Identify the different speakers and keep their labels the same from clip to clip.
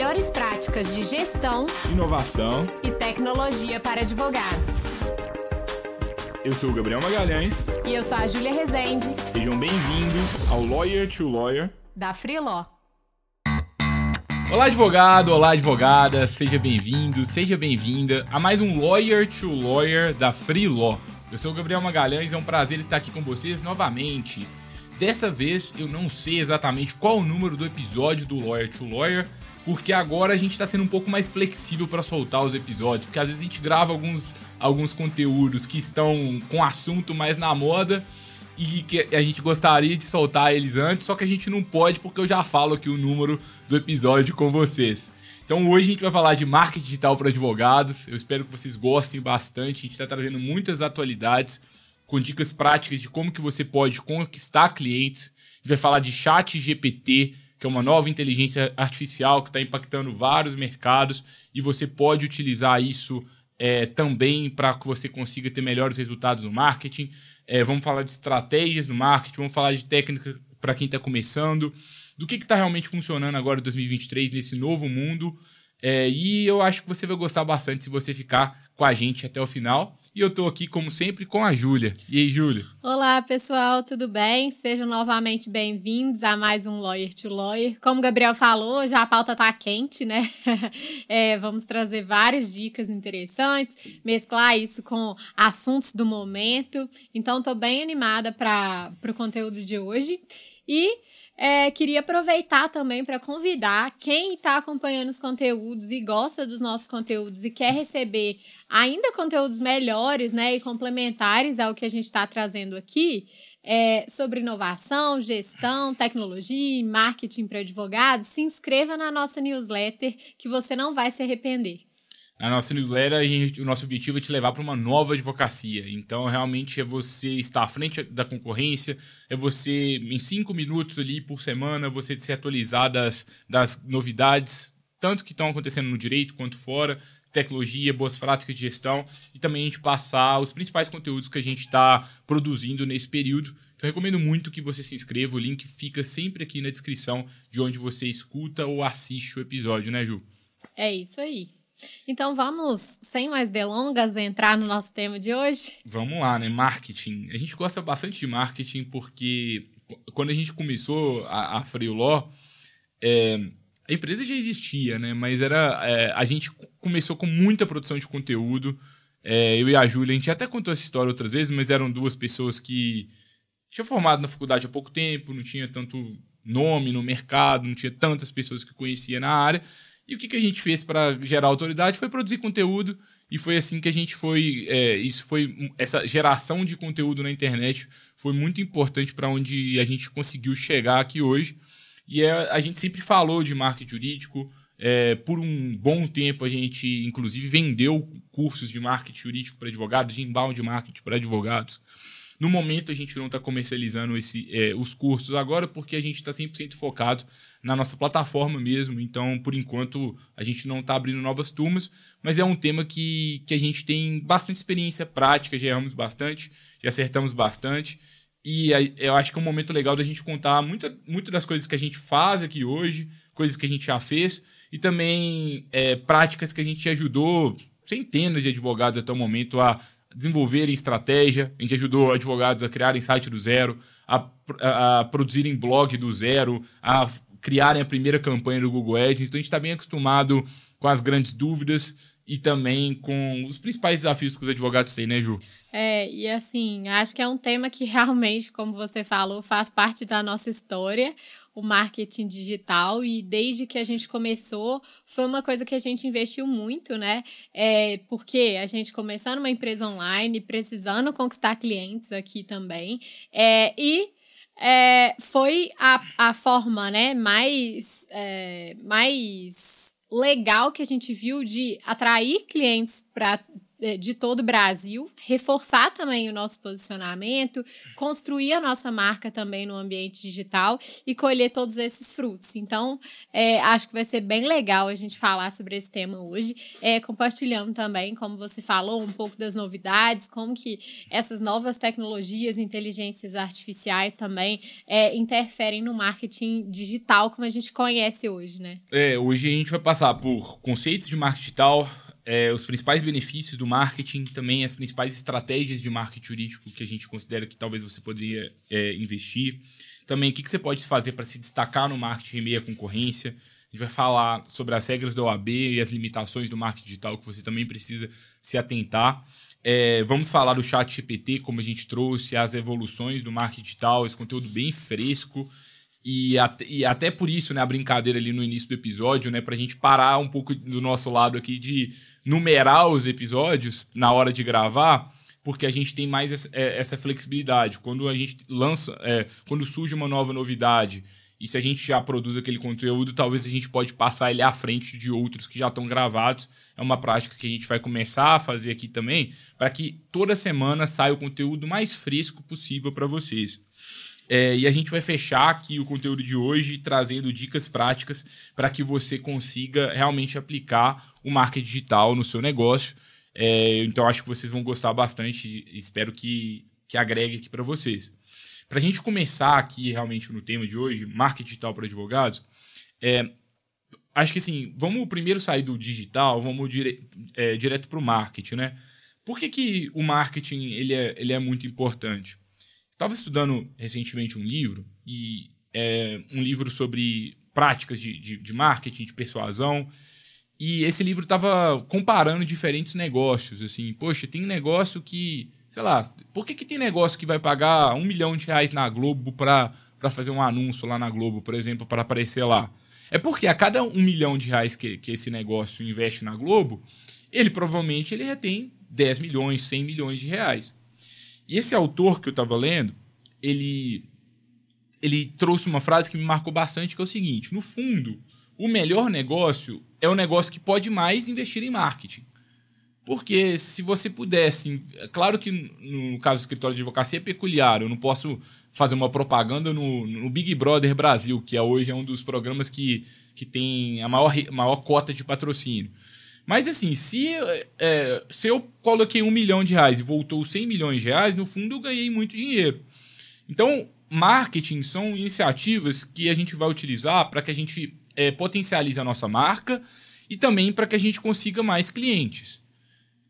Speaker 1: melhores práticas de gestão,
Speaker 2: inovação
Speaker 1: e tecnologia para advogados.
Speaker 2: Eu sou o Gabriel Magalhães.
Speaker 1: E eu sou a Júlia Rezende.
Speaker 2: Sejam bem-vindos ao Lawyer to Lawyer
Speaker 1: da Freeló.
Speaker 2: Olá, advogado, olá, advogada, seja bem-vindo, seja bem-vinda a mais um Lawyer to Lawyer da Freeló. Eu sou o Gabriel Magalhães e é um prazer estar aqui com vocês novamente. Dessa vez eu não sei exatamente qual o número do episódio do Lawyer to Lawyer, porque agora a gente está sendo um pouco mais flexível para soltar os episódios, porque às vezes a gente grava alguns, alguns conteúdos que estão com assunto mais na moda e que a gente gostaria de soltar eles antes, só que a gente não pode porque eu já falo aqui o número do episódio com vocês. Então hoje a gente vai falar de marketing digital para advogados. Eu espero que vocês gostem bastante. A gente está trazendo muitas atualidades com dicas práticas de como que você pode conquistar clientes. A gente vai falar de chat GPT, que é uma nova inteligência artificial que está impactando vários mercados e você pode utilizar isso é, também para que você consiga ter melhores resultados no marketing. É, vamos falar de estratégias no marketing, vamos falar de técnica para quem está começando, do que está realmente funcionando agora em 2023 nesse novo mundo. É, e eu acho que você vai gostar bastante se você ficar com a gente até o final. E eu tô aqui, como sempre, com a Júlia. E aí, Júlia?
Speaker 1: Olá, pessoal, tudo bem? Sejam novamente bem-vindos a mais um Lawyer to Lawyer. Como o Gabriel falou, já a pauta tá quente, né? é, vamos trazer várias dicas interessantes, mesclar isso com assuntos do momento. Então, tô bem animada para o conteúdo de hoje. E é, queria aproveitar também para convidar quem está acompanhando os conteúdos e gosta dos nossos conteúdos e quer receber ainda conteúdos melhores né, e complementares ao que a gente está trazendo aqui é, sobre inovação, gestão, tecnologia e marketing para advogados, se inscreva na nossa newsletter que você não vai se arrepender.
Speaker 2: Na nossa newsletter, gente, o nosso objetivo é te levar para uma nova advocacia. Então, realmente, é você estar à frente da concorrência, é você, em cinco minutos ali por semana, você se atualizar das, das novidades, tanto que estão acontecendo no direito quanto fora, tecnologia, boas práticas de gestão, e também a gente passar os principais conteúdos que a gente está produzindo nesse período. Então, recomendo muito que você se inscreva, o link fica sempre aqui na descrição de onde você escuta ou assiste o episódio, né, Ju?
Speaker 1: É isso aí. Então vamos, sem mais delongas, entrar no nosso tema de hoje?
Speaker 2: Vamos lá, né? Marketing. A gente gosta bastante de marketing porque quando a gente começou a, a Freeló, é, a empresa já existia, né? Mas era é, a gente começou com muita produção de conteúdo. É, eu e a Júlia, a gente até contou essa história outras vezes, mas eram duas pessoas que tinham formado na faculdade há pouco tempo, não tinha tanto nome no mercado, não tinha tantas pessoas que conhecia na área. E o que, que a gente fez para gerar autoridade foi produzir conteúdo e foi assim que a gente foi. É, isso foi essa geração de conteúdo na internet foi muito importante para onde a gente conseguiu chegar aqui hoje. E é, a gente sempre falou de marketing jurídico. É, por um bom tempo a gente, inclusive, vendeu cursos de marketing jurídico para advogados, de inbound marketing para advogados. No momento, a gente não está comercializando esse, é, os cursos agora porque a gente está 100% focado na nossa plataforma mesmo. Então, por enquanto, a gente não está abrindo novas turmas, mas é um tema que, que a gente tem bastante experiência prática, já erramos bastante, já acertamos bastante. E eu acho que é um momento legal da gente contar muitas muita das coisas que a gente faz aqui hoje, coisas que a gente já fez, e também é, práticas que a gente ajudou centenas de advogados até o momento a desenvolverem estratégia, a gente ajudou advogados a criarem site do zero, a, a, a produzirem blog do zero, a criarem a primeira campanha do Google Ads. Então a gente está bem acostumado com as grandes dúvidas e também com os principais desafios que os advogados têm, né, Ju?
Speaker 1: É, e assim, acho que é um tema que realmente, como você falou, faz parte da nossa história o marketing digital e desde que a gente começou foi uma coisa que a gente investiu muito, né? É, porque a gente começando uma empresa online, precisando conquistar clientes aqui também, é, e é, foi a, a forma né, mais, é, mais legal que a gente viu de atrair clientes para de todo o Brasil, reforçar também o nosso posicionamento, construir a nossa marca também no ambiente digital e colher todos esses frutos. Então, é, acho que vai ser bem legal a gente falar sobre esse tema hoje, é, compartilhando também, como você falou, um pouco das novidades, como que essas novas tecnologias, inteligências artificiais também é, interferem no marketing digital como a gente conhece hoje, né?
Speaker 2: É, hoje a gente vai passar por conceitos de marketing digital, é, os principais benefícios do marketing, também as principais estratégias de marketing jurídico que a gente considera que talvez você poderia é, investir. Também o que, que você pode fazer para se destacar no marketing em meio à concorrência. A gente vai falar sobre as regras da OAB e as limitações do marketing digital que você também precisa se atentar. É, vamos falar do chat GPT, como a gente trouxe, as evoluções do marketing digital, esse conteúdo bem fresco. E até, e até por isso, né, a brincadeira ali no início do episódio, né, pra gente parar um pouco do nosso lado aqui de numerar os episódios na hora de gravar, porque a gente tem mais essa, é, essa flexibilidade. Quando a gente lança, é, quando surge uma nova novidade, e se a gente já produz aquele conteúdo, talvez a gente pode passar ele à frente de outros que já estão gravados. É uma prática que a gente vai começar a fazer aqui também, para que toda semana saia o conteúdo mais fresco possível para vocês. É, e a gente vai fechar aqui o conteúdo de hoje trazendo dicas práticas para que você consiga realmente aplicar o marketing digital no seu negócio. É, então acho que vocês vão gostar bastante espero que, que agregue aqui para vocês. Para a gente começar aqui realmente no tema de hoje, marketing digital para advogados, é, acho que assim, vamos primeiro sair do digital, vamos dire, é, direto para o marketing, né? Por que, que o marketing ele é, ele é muito importante? Estava estudando recentemente um livro, e é um livro sobre práticas de, de, de marketing, de persuasão, e esse livro estava comparando diferentes negócios. Assim, poxa, tem negócio que, sei lá, por que, que tem negócio que vai pagar um milhão de reais na Globo para fazer um anúncio lá na Globo, por exemplo, para aparecer lá? É porque a cada um milhão de reais que, que esse negócio investe na Globo, ele provavelmente ele retém 10 milhões, 100 milhões de reais. E esse autor que eu estava lendo, ele, ele trouxe uma frase que me marcou bastante, que é o seguinte: no fundo, o melhor negócio é o negócio que pode mais investir em marketing. Porque se você pudesse. É claro que no caso do escritório de advocacia é peculiar, eu não posso fazer uma propaganda no, no Big Brother Brasil, que é hoje é um dos programas que, que tem a maior, maior cota de patrocínio. Mas assim, se, é, se eu coloquei um milhão de reais e voltou 100 milhões de reais, no fundo eu ganhei muito dinheiro. Então, marketing são iniciativas que a gente vai utilizar para que a gente é, potencialize a nossa marca e também para que a gente consiga mais clientes.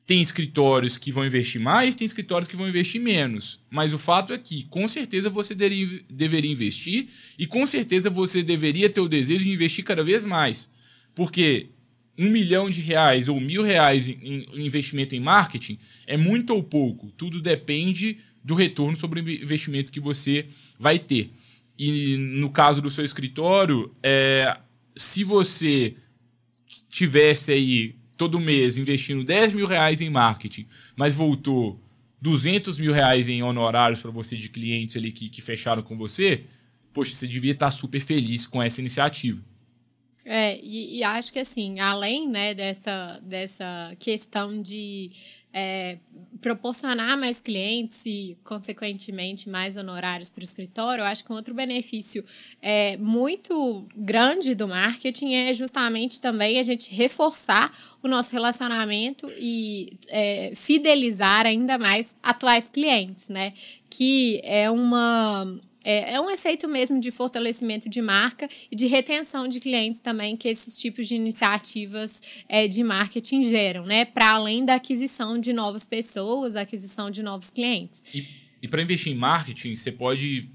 Speaker 2: Tem escritórios que vão investir mais, tem escritórios que vão investir menos. Mas o fato é que, com certeza, você deveria investir e com certeza você deveria ter o desejo de investir cada vez mais. Porque um milhão de reais ou mil reais em, investimento em marketing é muito ou pouco. Tudo depende do retorno sobre o investimento que você vai ter. E no caso do seu escritório, é, se você tivesse aí todo mês investindo 10 mil reais em marketing, mas voltou 200 mil reais em honorários para você de clientes ali que, que fecharam com você, poxa, você devia estar super feliz com essa iniciativa.
Speaker 1: É, e, e, acho que assim, além né, dessa, dessa questão de é, proporcionar mais clientes e, consequentemente, mais honorários para o escritório, eu acho que um outro benefício é, muito grande do marketing é justamente também a gente reforçar o nosso relacionamento e é, fidelizar ainda mais atuais clientes, né? Que é uma é, é, um efeito mesmo de fortalecimento de marca e de retenção de clientes também que esses tipos de iniciativas é, de marketing geram, né? Para além da aquisição de novas pessoas, aquisição de novos clientes.
Speaker 2: E, e para investir em marketing, você pode.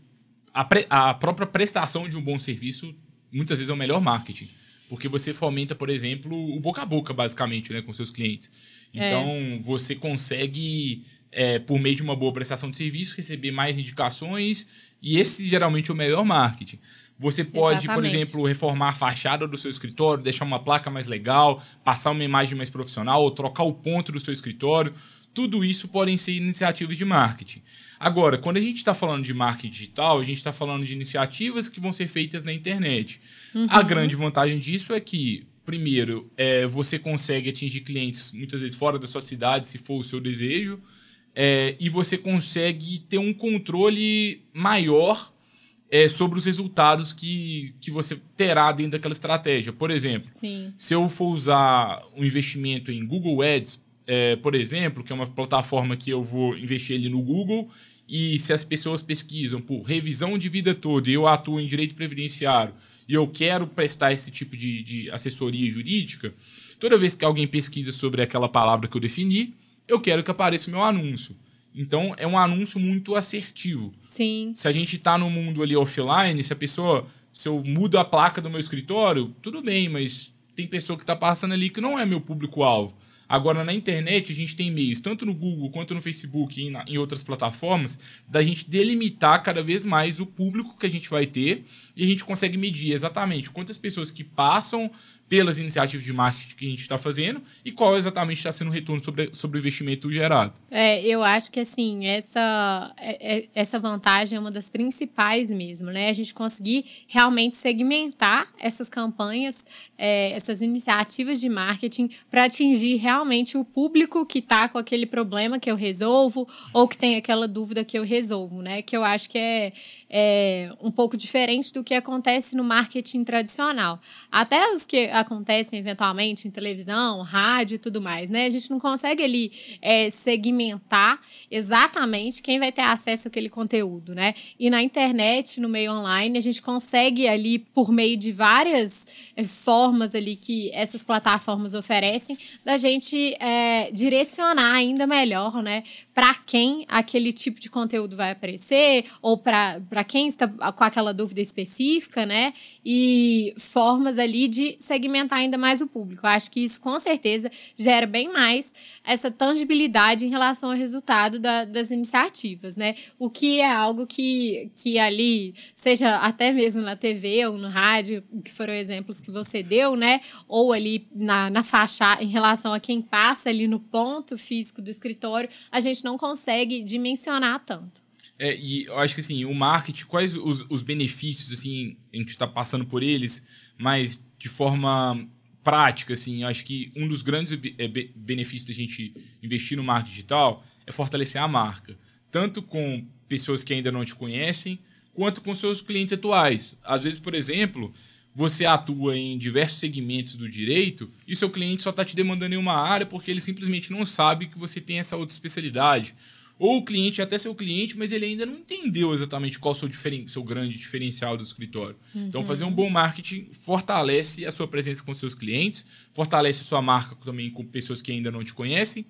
Speaker 2: A, pre, a própria prestação de um bom serviço muitas vezes é o melhor marketing. Porque você fomenta, por exemplo, o boca a boca, basicamente, né, com seus clientes. É. Então, é. você consegue, é, por meio de uma boa prestação de serviço, receber mais indicações e esse geralmente é o melhor marketing. Você pode, Exatamente. por exemplo, reformar a fachada do seu escritório, deixar uma placa mais legal, passar uma imagem mais profissional, ou trocar o ponto do seu escritório. Tudo isso podem ser iniciativas de marketing. Agora, quando a gente está falando de marketing digital, a gente está falando de iniciativas que vão ser feitas na internet. Uhum. A grande vantagem disso é que primeiro, é, você consegue atingir clientes muitas vezes fora da sua cidade, se for o seu desejo, é, e você consegue ter um controle maior é, sobre os resultados que, que você terá dentro daquela estratégia. Por exemplo,
Speaker 1: Sim.
Speaker 2: se eu for usar um investimento em Google Ads, é, por exemplo, que é uma plataforma que eu vou investir ali no Google, e se as pessoas pesquisam por revisão de vida toda e eu atuo em direito previdenciário e eu quero prestar esse tipo de, de assessoria jurídica, toda vez que alguém pesquisa sobre aquela palavra que eu defini, eu quero que apareça o meu anúncio. Então, é um anúncio muito assertivo.
Speaker 1: Sim.
Speaker 2: Se a gente está no mundo ali offline, se a pessoa. Se eu mudo a placa do meu escritório, tudo bem, mas tem pessoa que está passando ali que não é meu público-alvo. Agora, na internet, a gente tem meios, tanto no Google quanto no Facebook e em outras plataformas, da gente delimitar cada vez mais o público que a gente vai ter e a gente consegue medir exatamente quantas pessoas que passam pelas iniciativas de marketing que a gente está fazendo e qual exatamente está sendo o retorno sobre, sobre o investimento gerado.
Speaker 1: É, eu acho que assim, essa, é, é, essa vantagem é uma das principais mesmo, né? A gente conseguir realmente segmentar essas campanhas, é, essas iniciativas de marketing para atingir realmente o público que está com aquele problema que eu resolvo ou que tem aquela dúvida que eu resolvo, né? Que eu acho que é, é um pouco diferente do que acontece no marketing tradicional. Até os que acontecem eventualmente em televisão, rádio e tudo mais, né? A gente não consegue ali é, segmentar exatamente quem vai ter acesso àquele conteúdo, né? E na internet, no meio online, a gente consegue ali, por meio de várias é, formas ali que essas plataformas oferecem, da gente é, direcionar ainda melhor, né? Para quem aquele tipo de conteúdo vai aparecer, ou para quem está com aquela dúvida específica, né? E formas ali de segmentar ainda mais o público. Eu acho que isso, com certeza, gera bem mais essa tangibilidade em relação ao resultado da, das iniciativas, né? O que é algo que, que ali, seja até mesmo na TV ou no rádio, que foram exemplos que você deu, né? Ou ali na, na faixa, em relação a quem passa ali no ponto físico do escritório, a gente não consegue dimensionar tanto.
Speaker 2: É, e eu acho que assim, o marketing, quais os, os benefícios, assim, a gente está passando por eles, mas de forma prática, assim, acho que um dos grandes é, benefícios da gente investir no marketing digital é fortalecer a marca, tanto com pessoas que ainda não te conhecem, quanto com seus clientes atuais. Às vezes, por exemplo, você atua em diversos segmentos do direito e seu cliente só está te demandando em uma área porque ele simplesmente não sabe que você tem essa outra especialidade ou o cliente até seu cliente, mas ele ainda não entendeu exatamente qual o seu, diferen seu grande diferencial do escritório. Uhum. Então, fazer um bom marketing fortalece a sua presença com seus clientes, fortalece a sua marca também com pessoas que ainda não te conhecem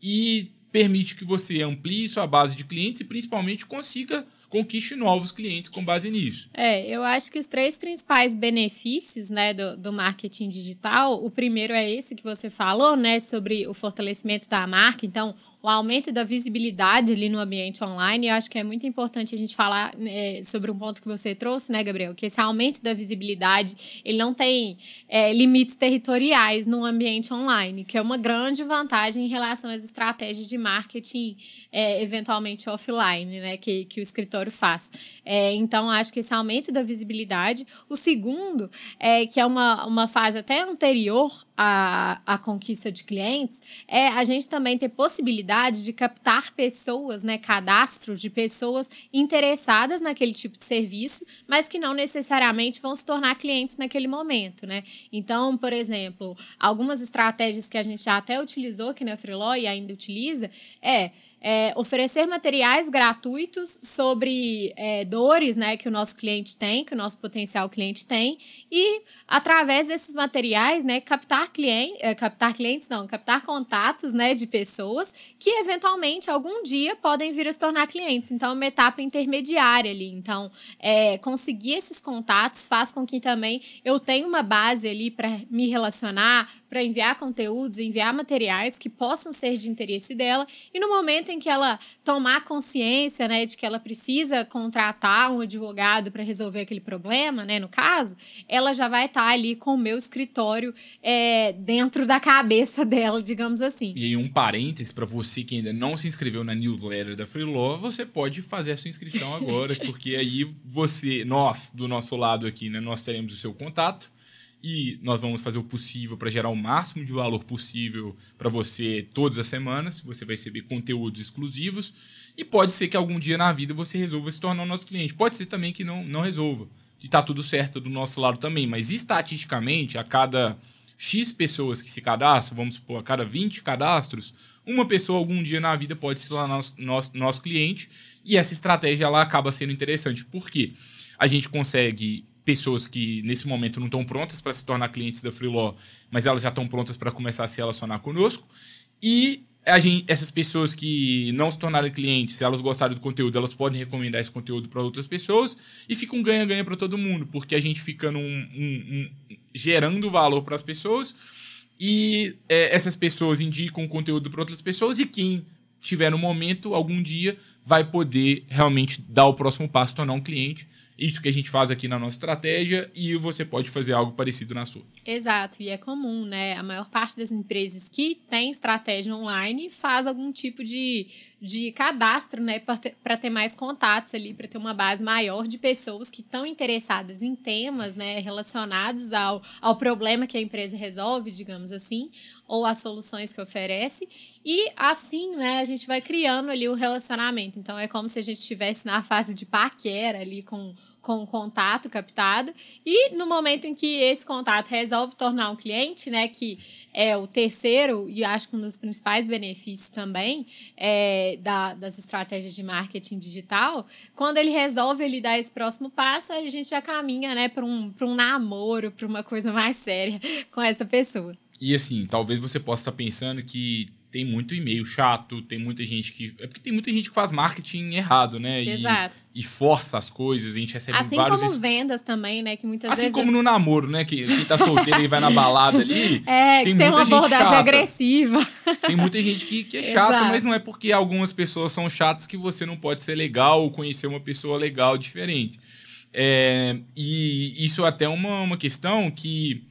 Speaker 2: e permite que você amplie sua base de clientes e principalmente consiga conquiste novos clientes com base nisso.
Speaker 1: É, eu acho que os três principais benefícios né, do, do marketing digital, o primeiro é esse que você falou, né, sobre o fortalecimento da marca. Então, o aumento da visibilidade ali no ambiente online. Eu acho que é muito importante a gente falar né, sobre um ponto que você trouxe, né, Gabriel? Que esse aumento da visibilidade ele não tem é, limites territoriais no ambiente online, que é uma grande vantagem em relação às estratégias de marketing, é, eventualmente offline, né, que, que o escritório faz. É, então, acho que esse aumento da visibilidade. O segundo, é que é uma, uma fase até anterior à, à conquista de clientes, é a gente também ter possibilidade de captar pessoas, né, cadastros de pessoas interessadas naquele tipo de serviço, mas que não necessariamente vão se tornar clientes naquele momento, né? Então, por exemplo, algumas estratégias que a gente já até utilizou aqui na Freeló e ainda utiliza é é, oferecer materiais gratuitos sobre é, dores né, que o nosso cliente tem, que o nosso potencial cliente tem, e através desses materiais, né, captar, cliente, é, captar clientes, não, captar contatos né, de pessoas que eventualmente algum dia podem vir a se tornar clientes. Então, é uma etapa intermediária ali. Então, é, conseguir esses contatos faz com que também eu tenha uma base ali para me relacionar, para enviar conteúdos, enviar materiais que possam ser de interesse dela, e no momento momento em que ela tomar consciência, né, de que ela precisa contratar um advogado para resolver aquele problema, né, no caso, ela já vai estar tá ali com o meu escritório é, dentro da cabeça dela, digamos assim.
Speaker 2: E aí um parênteses para você que ainda não se inscreveu na newsletter da Freelaw, você pode fazer a sua inscrição agora, porque aí você, nós do nosso lado aqui, né, nós teremos o seu contato e nós vamos fazer o possível para gerar o máximo de valor possível para você todas as semanas. Você vai receber conteúdos exclusivos e pode ser que algum dia na vida você resolva se tornar o nosso cliente. Pode ser também que não, não resolva. E tá tudo certo do nosso lado também, mas estatisticamente, a cada X pessoas que se cadastram, vamos supor, a cada 20 cadastros, uma pessoa algum dia na vida pode se tornar nosso, nosso, nosso cliente e essa estratégia ela acaba sendo interessante. Por quê? A gente consegue pessoas que nesse momento não estão prontas para se tornar clientes da Freelaw, mas elas já estão prontas para começar a se relacionar conosco. E Gente, essas pessoas que não se tornaram clientes, se elas gostarem do conteúdo, elas podem recomendar esse conteúdo para outras pessoas e fica um ganha-ganha para todo mundo, porque a gente fica num, um, um, gerando valor para as pessoas e é, essas pessoas indicam o conteúdo para outras pessoas e quem tiver no momento, algum dia, vai poder realmente dar o próximo passo, tornar um cliente isso que a gente faz aqui na nossa estratégia e você pode fazer algo parecido na sua.
Speaker 1: Exato, e é comum, né? A maior parte das empresas que tem estratégia online faz algum tipo de, de cadastro, né, para ter, mais contatos ali, para ter uma base maior de pessoas que estão interessadas em temas, né, relacionados ao, ao problema que a empresa resolve, digamos assim, ou as soluções que oferece. E assim, né, a gente vai criando ali o relacionamento. Então é como se a gente estivesse na fase de paquera ali com com o contato captado. E no momento em que esse contato resolve tornar um cliente, né, que é o terceiro e acho que um dos principais benefícios também é, da, das estratégias de marketing digital, quando ele resolve ele dar esse próximo passo, a gente já caminha né, para um, um namoro, para uma coisa mais séria com essa pessoa.
Speaker 2: E assim, talvez você possa estar pensando que tem muito e-mail chato, tem muita gente que. É porque tem muita gente que faz marketing errado, né?
Speaker 1: Exato.
Speaker 2: E, e força as coisas, a gente recebe
Speaker 1: assim
Speaker 2: vários.
Speaker 1: Assim como vendas também, né? Que muitas
Speaker 2: assim
Speaker 1: vezes.
Speaker 2: Assim como no namoro, né? Que quem tá solteiro e vai na balada ali.
Speaker 1: É, tem, tem uma abordagem chata. agressiva.
Speaker 2: Tem muita gente que, que é chata, mas não é porque algumas pessoas são chatas que você não pode ser legal ou conhecer uma pessoa legal diferente. É, e isso é até uma, uma questão que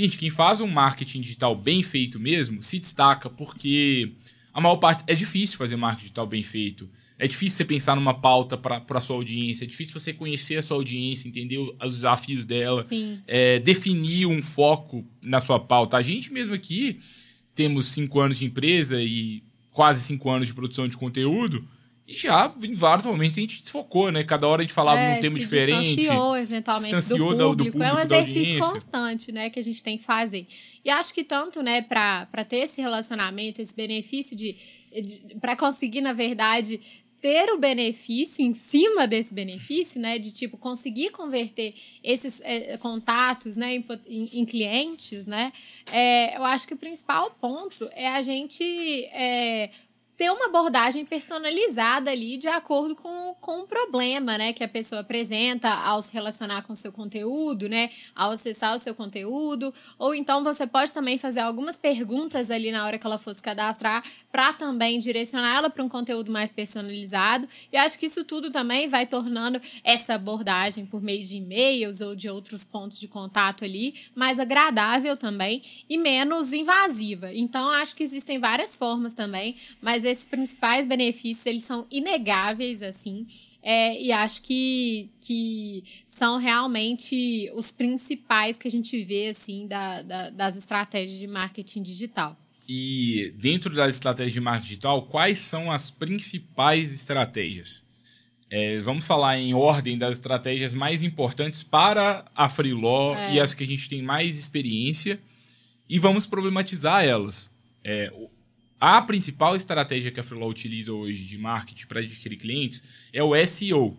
Speaker 2: Gente, quem faz um marketing digital bem feito mesmo se destaca porque a maior parte. É difícil fazer marketing digital bem feito. É difícil você pensar numa pauta para a sua audiência, é difícil você conhecer a sua audiência, entender os desafios dela, é, definir um foco na sua pauta. A gente mesmo aqui temos cinco anos de empresa e quase cinco anos de produção de conteúdo. E já, em vários momentos, a gente focou, né? Cada hora a gente falava é, num tema
Speaker 1: se
Speaker 2: diferente.
Speaker 1: Distanciou, eventualmente, distanciou do, público. Do, público. É um exercício constante, né? Que a gente tem que fazer. E acho que tanto, né, para ter esse relacionamento, esse benefício de, de para conseguir, na verdade, ter o benefício em cima desse benefício, né, de tipo conseguir converter esses é, contatos, né, em, em, em clientes, né, é, eu acho que o principal ponto é a gente é, ter uma abordagem personalizada ali de acordo com, com o problema, né, que a pessoa apresenta ao se relacionar com o seu conteúdo, né, ao acessar o seu conteúdo, ou então você pode também fazer algumas perguntas ali na hora que ela fosse cadastrar para também direcionar ela para um conteúdo mais personalizado. E acho que isso tudo também vai tornando essa abordagem por meio de e-mails ou de outros pontos de contato ali mais agradável também e menos invasiva. Então acho que existem várias formas também, mas esses principais benefícios, eles são inegáveis, assim, é, e acho que, que são realmente os principais que a gente vê, assim, da, da, das estratégias de marketing digital.
Speaker 2: E dentro das estratégias de marketing digital, quais são as principais estratégias? É, vamos falar em ordem das estratégias mais importantes para a Freeló é. e as que a gente tem mais experiência e vamos problematizar elas. É, a principal estratégia que a Freelaw utiliza hoje de marketing para adquirir clientes é o SEO,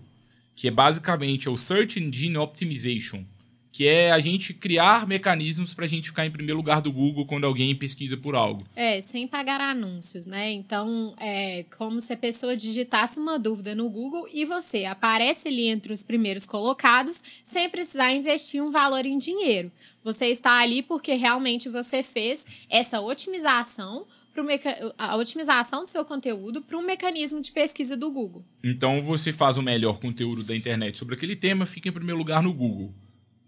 Speaker 2: que é basicamente o Search Engine Optimization, que é a gente criar mecanismos para a gente ficar em primeiro lugar do Google quando alguém pesquisa por algo.
Speaker 1: É, sem pagar anúncios, né? Então, é como se a pessoa digitasse uma dúvida no Google e você aparece ali entre os primeiros colocados sem precisar investir um valor em dinheiro. Você está ali porque realmente você fez essa otimização meca... a otimização do seu conteúdo para um mecanismo de pesquisa do Google.
Speaker 2: Então você faz o melhor conteúdo da internet sobre aquele tema, fica em primeiro lugar no Google.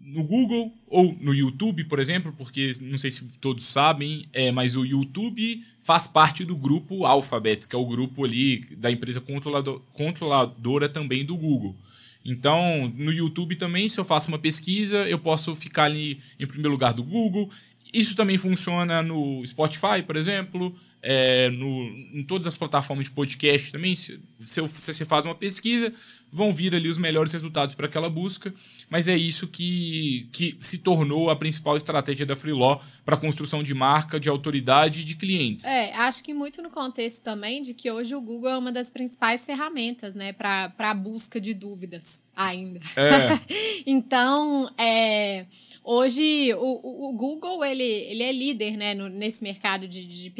Speaker 2: No Google ou no YouTube, por exemplo, porque não sei se todos sabem, é, mas o YouTube faz parte do grupo Alphabet, que é o grupo ali da empresa controlador, controladora também do Google. Então, no YouTube também, se eu faço uma pesquisa, eu posso ficar ali em primeiro lugar do Google. Isso também funciona no Spotify, por exemplo, é, no, em todas as plataformas de podcast também. Se, se, você faz uma pesquisa, vão vir ali os melhores resultados para aquela busca. Mas é isso que, que se tornou a principal estratégia da Freeló para a construção de marca, de autoridade e de clientes.
Speaker 1: É, acho que muito no contexto também de que hoje o Google é uma das principais ferramentas né, para a busca de dúvidas ainda. É. então, é, hoje o, o, Google ele, ele é líder né, no, nesse mercado de, de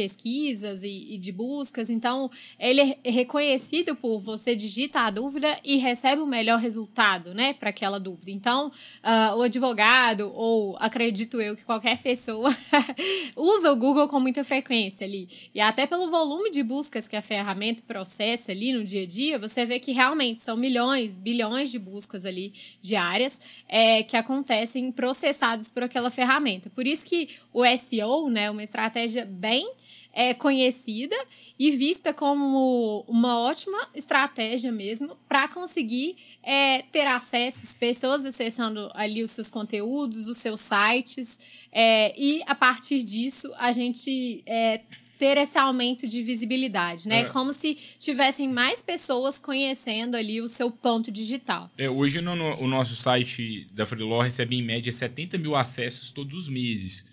Speaker 1: pesquisas e, e, de buscas. Então, ele é reconhecido por você digitar a dúvida e recebe o melhor resultado né, para aquela dúvida. Então, uh, o advogado, ou acredito eu que qualquer pessoa, usa o Google com muita frequência ali. E até pelo volume de buscas que a ferramenta processa ali no dia a dia, você vê que realmente são milhões, bilhões de buscas ali diárias é, que acontecem processadas por aquela ferramenta. Por isso que o SEO, né, uma estratégia bem é, conhecida e vista como uma ótima estratégia mesmo para conseguir é, ter acesso, pessoas acessando ali os seus conteúdos, os seus sites, é, e a partir disso a gente é, ter esse aumento de visibilidade, né? É. Como se tivessem mais pessoas conhecendo ali o seu ponto digital.
Speaker 2: É, hoje no, no, o nosso site da Freeló recebe em média 70 mil acessos todos os meses.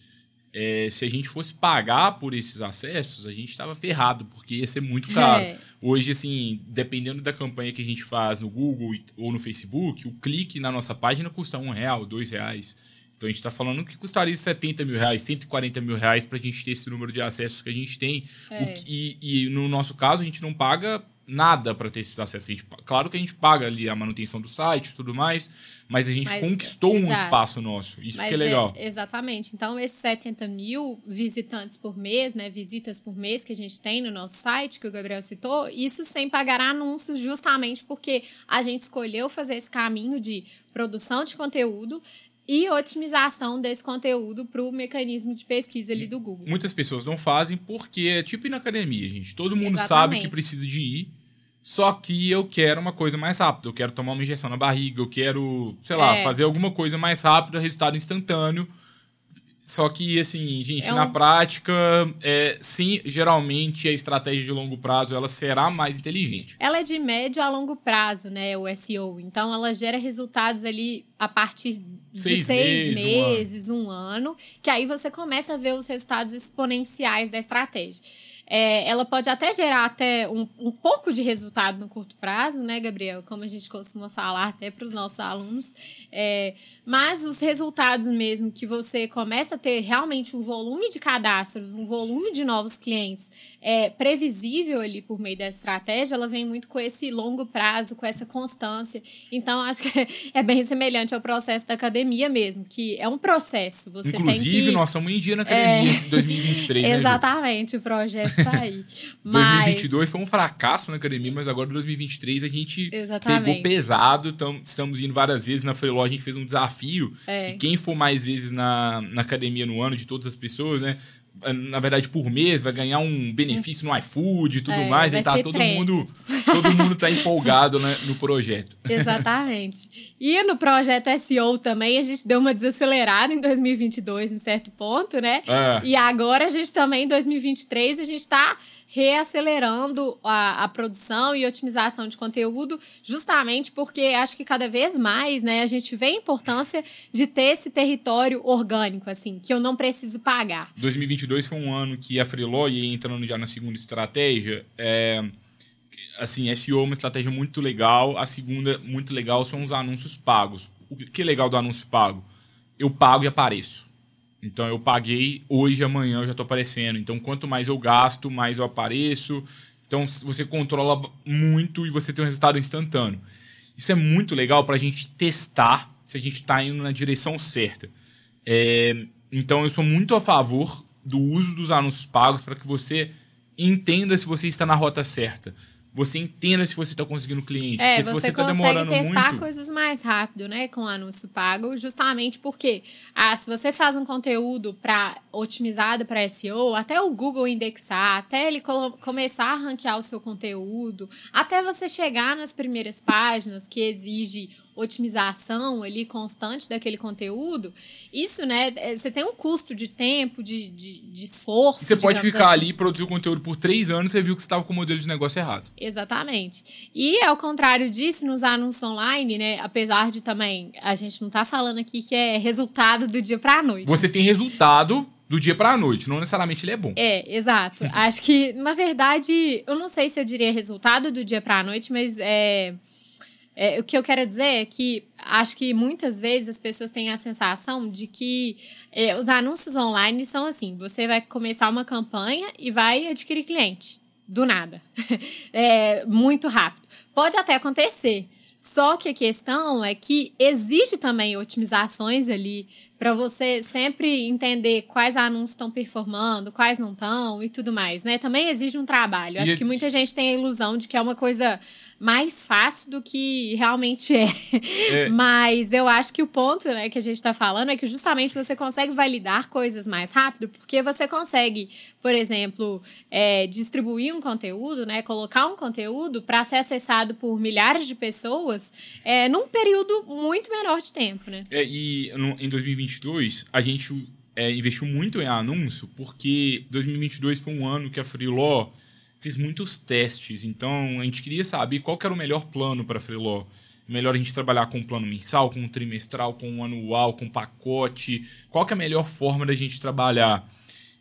Speaker 2: É, se a gente fosse pagar por esses acessos, a gente estava ferrado, porque ia ser muito caro. É. Hoje, assim, dependendo da campanha que a gente faz no Google ou no Facebook, o clique na nossa página custa um real, dois reais. Então a gente está falando que custaria 70 mil reais, 140 mil reais para a gente ter esse número de acessos que a gente tem. É. Que, e, e, no nosso caso, a gente não paga nada para ter esses acessos. Gente, claro que a gente paga ali a manutenção do site e tudo mais, mas a gente mas, conquistou exato. um espaço nosso. Isso mas que é legal.
Speaker 1: É, exatamente. Então, esses 70 mil visitantes por mês, né, visitas por mês que a gente tem no nosso site, que o Gabriel citou, isso sem pagar anúncios, justamente porque a gente escolheu fazer esse caminho de produção de conteúdo e otimização desse conteúdo para o mecanismo de pesquisa ali do Google.
Speaker 2: Muitas pessoas não fazem porque é tipo ir na academia, gente. Todo mundo Exatamente. sabe que precisa de ir. Só que eu quero uma coisa mais rápida. Eu quero tomar uma injeção na barriga, eu quero, sei lá, é. fazer alguma coisa mais rápida, resultado instantâneo. Só que, assim, gente, é um... na prática, é, sim, geralmente a estratégia de longo prazo ela será mais inteligente.
Speaker 1: Ela é de médio a longo prazo, né, o SEO. Então, ela gera resultados ali a partir de seis, seis meses, meses um, ano. um ano, que aí você começa a ver os resultados exponenciais da estratégia. É, ela pode até gerar até um, um pouco de resultado no curto prazo, né, Gabriel? Como a gente costuma falar até para os nossos alunos. É, mas os resultados mesmo que você começa a ter realmente um volume de cadastros, um volume de novos clientes é, previsível ali por meio dessa estratégia, ela vem muito com esse longo prazo, com essa constância. Então, acho que é bem semelhante ao processo da academia mesmo, que é um processo. Você
Speaker 2: Inclusive,
Speaker 1: que...
Speaker 2: nós estamos em dia na academia é... em 2023, né,
Speaker 1: Exatamente, o projeto
Speaker 2: Mas... 2022 foi um fracasso na academia, mas agora 2023 a gente Exatamente. pegou pesado. Tam, estamos indo várias vezes na Freeló, a gente fez um desafio. É. quem for mais vezes na, na academia no ano, de todas as pessoas, né? Na verdade, por mês, vai ganhar um benefício no iFood e tudo é, mais, e tá todo mundo, todo mundo tá empolgado né, no projeto.
Speaker 1: Exatamente. E no projeto SEO também, a gente deu uma desacelerada em 2022, em certo ponto, né? É. E agora a gente também, em 2023, a gente tá reacelerando a, a, produção e otimização de conteúdo, justamente porque acho que cada vez mais, né, a gente vê a importância de ter esse território orgânico, assim, que eu não preciso pagar.
Speaker 2: 2022 foi um ano que a Freeló, e entrando já na segunda estratégia, é, assim, SEO é uma estratégia muito legal, a segunda muito legal são os anúncios pagos. O que é legal do anúncio pago? Eu pago e apareço. Então eu paguei, hoje, amanhã eu já estou aparecendo. Então quanto mais eu gasto, mais eu apareço. Então você controla muito e você tem um resultado instantâneo. Isso é muito legal para a gente testar se a gente está indo na direção certa. É, então eu sou muito a favor do uso dos anúncios pagos para que você entenda se você está na rota certa. Você entenda se você está conseguindo cliente.
Speaker 1: É,
Speaker 2: porque
Speaker 1: você,
Speaker 2: se você está
Speaker 1: consegue
Speaker 2: demorando
Speaker 1: testar
Speaker 2: muito.
Speaker 1: coisas mais rápido, né, com anúncio pago, justamente porque ah, se você faz um conteúdo para otimizado para SEO, até o Google indexar, até ele começar a ranquear o seu conteúdo, até você chegar nas primeiras páginas que exige otimização ali constante daquele conteúdo, isso, né, é, você tem um custo de tempo, de, de, de esforço.
Speaker 2: E você pode ficar
Speaker 1: assim.
Speaker 2: ali e produzir o conteúdo por três anos, você viu que você estava com o modelo de negócio errado.
Speaker 1: Exatamente. E ao contrário disso, nos anúncios online, né? Apesar de também a gente não tá falando aqui que é resultado do dia pra noite.
Speaker 2: Você tem resultado do dia pra noite, não necessariamente ele é bom.
Speaker 1: É, exato. Acho que, na verdade, eu não sei se eu diria resultado do dia pra noite, mas é, é, o que eu quero dizer é que acho que muitas vezes as pessoas têm a sensação de que é, os anúncios online são assim: você vai começar uma campanha e vai adquirir cliente. Do nada. É, muito rápido. Pode até acontecer. Só que a questão é que existe também otimizações ali para você sempre entender quais anúncios estão performando, quais não estão e tudo mais, né? Também exige um trabalho. Acho que muita gente tem a ilusão de que é uma coisa mais fácil do que realmente é.
Speaker 2: É.
Speaker 1: Mas eu acho que o ponto né, que a gente está falando é que justamente você consegue validar coisas mais rápido, porque você consegue, por exemplo, é, distribuir um conteúdo, né, colocar um conteúdo para ser acessado por milhares de pessoas é, num período muito menor de tempo, né?
Speaker 2: É, e no- em 2022, a gente é, investiu muito em anúncio, porque 2022 foi um ano que a Freeló fez muitos testes. Então, a gente queria saber qual que era o melhor plano para a Freeló. Melhor a gente trabalhar com um plano mensal, com um trimestral, com um anual, com um pacote. Qual que é a melhor forma da gente trabalhar?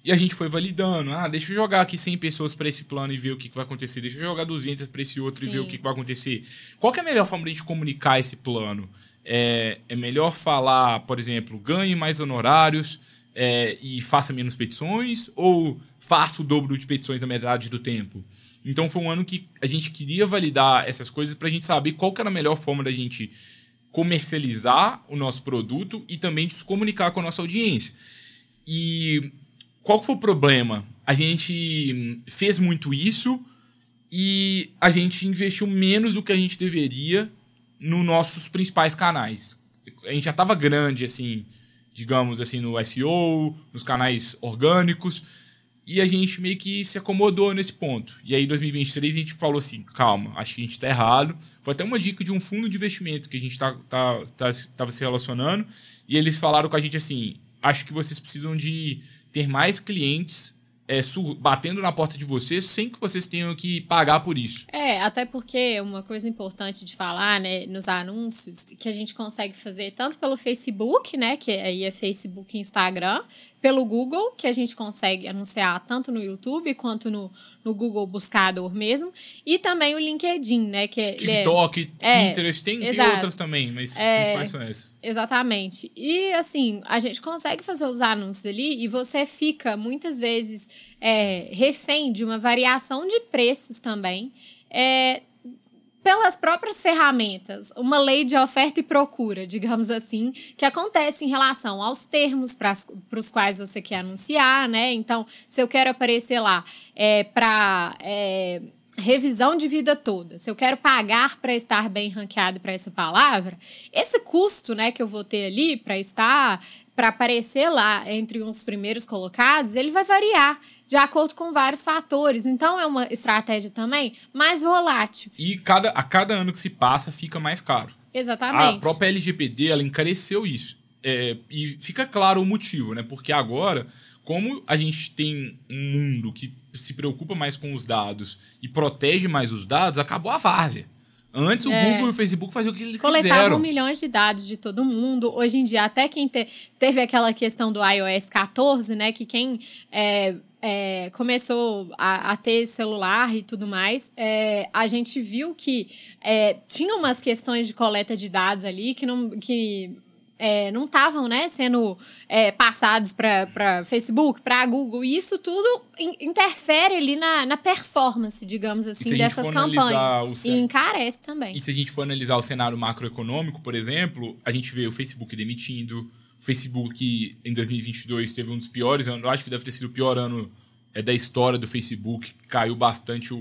Speaker 2: E a gente foi validando. Ah, deixa eu jogar aqui 100 pessoas para esse plano e ver o que, que vai acontecer. Deixa eu jogar 200 para esse outro e
Speaker 1: Sim.
Speaker 2: ver o que, que vai acontecer. Qual é a melhor forma de a gente comunicar esse plano? É, é melhor falar, por exemplo, ganhe mais honorários é, e faça menos petições ou faça o dobro de petições na metade do tempo? Então foi um ano que a gente queria validar essas coisas para a gente saber qual era a melhor forma da gente comercializar o nosso produto e também de se comunicar com a nossa audiência. E qual foi o problema? A gente hum, fez muito isso e a gente investiu menos do que a gente deveria nos nossos principais canais. A gente já estava grande, assim, digamos assim, no SEO, nos canais orgânicos, e a gente meio que se acomodou nesse ponto. E aí, em 2023, a gente falou assim: calma, acho que a gente está errado. Foi até uma dica de um fundo de investimento que a gente tá, tá, tá, tava se relacionando, e eles falaram com a gente assim: acho que vocês precisam de ter mais clientes é, batendo na porta de vocês sem que vocês tenham que pagar por isso.
Speaker 1: É, até porque uma coisa importante de falar, né, nos anúncios, que a gente consegue fazer tanto pelo Facebook, né, que aí é Facebook e Instagram, pelo Google, que a gente consegue anunciar tanto no YouTube quanto no, no Google Buscador mesmo, e também o LinkedIn, né, que ele é-
Speaker 2: TikTok,
Speaker 1: É,
Speaker 2: Pinterest, tem, tem outras também, mas
Speaker 1: É.
Speaker 2: principais são essas.
Speaker 1: Exatamente. E assim, a gente consegue fazer os anúncios ali e você fica muitas vezes é, refém de uma variação de preços também. é, pelas próprias ferramentas, uma lei de oferta e procura, digamos assim, que acontece em relação aos termos para os quais você quer anunciar, né? Então, se eu quero aparecer lá é, para revisão de vida toda, se eu quero pagar para estar bem ranqueado para essa palavra, esse custo, né, que eu vou ter ali para estar, para aparecer lá entre os primeiros colocados, ele vai variar de acordo com vários fatores. Então é uma estratégia também mais volátil.
Speaker 2: E cada, a cada ano que se passa fica mais caro.
Speaker 1: Exatamente.
Speaker 2: A própria LGPD, ela encareceu isso. É, e fica claro o motivo, né? Porque agora, como a gente tem um mundo que se preocupa mais com os dados e protege mais os dados, acabou a várzea. Antes o
Speaker 1: É.
Speaker 2: Google e o Facebook faziam o que eles
Speaker 1: Coletavam
Speaker 2: quiseram.
Speaker 1: milhões de dados de todo mundo. Hoje em dia, até quem te- teve aquela questão do iOS 14, né? Que quem é, é, começou a, a ter celular e tudo mais, é, a gente viu que é, tinha umas questões de coleta de dados ali que não. Que, é, não estavam né, sendo é, passados para Facebook, para Google, e isso tudo in- interfere ali na, na performance, digamos assim, dessas campanhas. E encarece também.
Speaker 2: E se a gente for analisar o cenário macroeconômico, por exemplo, a gente vê o Facebook demitindo. O Facebook, em 2022, teve um dos piores anos. Eu acho que deve ter sido o pior ano é, da história do Facebook. Caiu bastante o,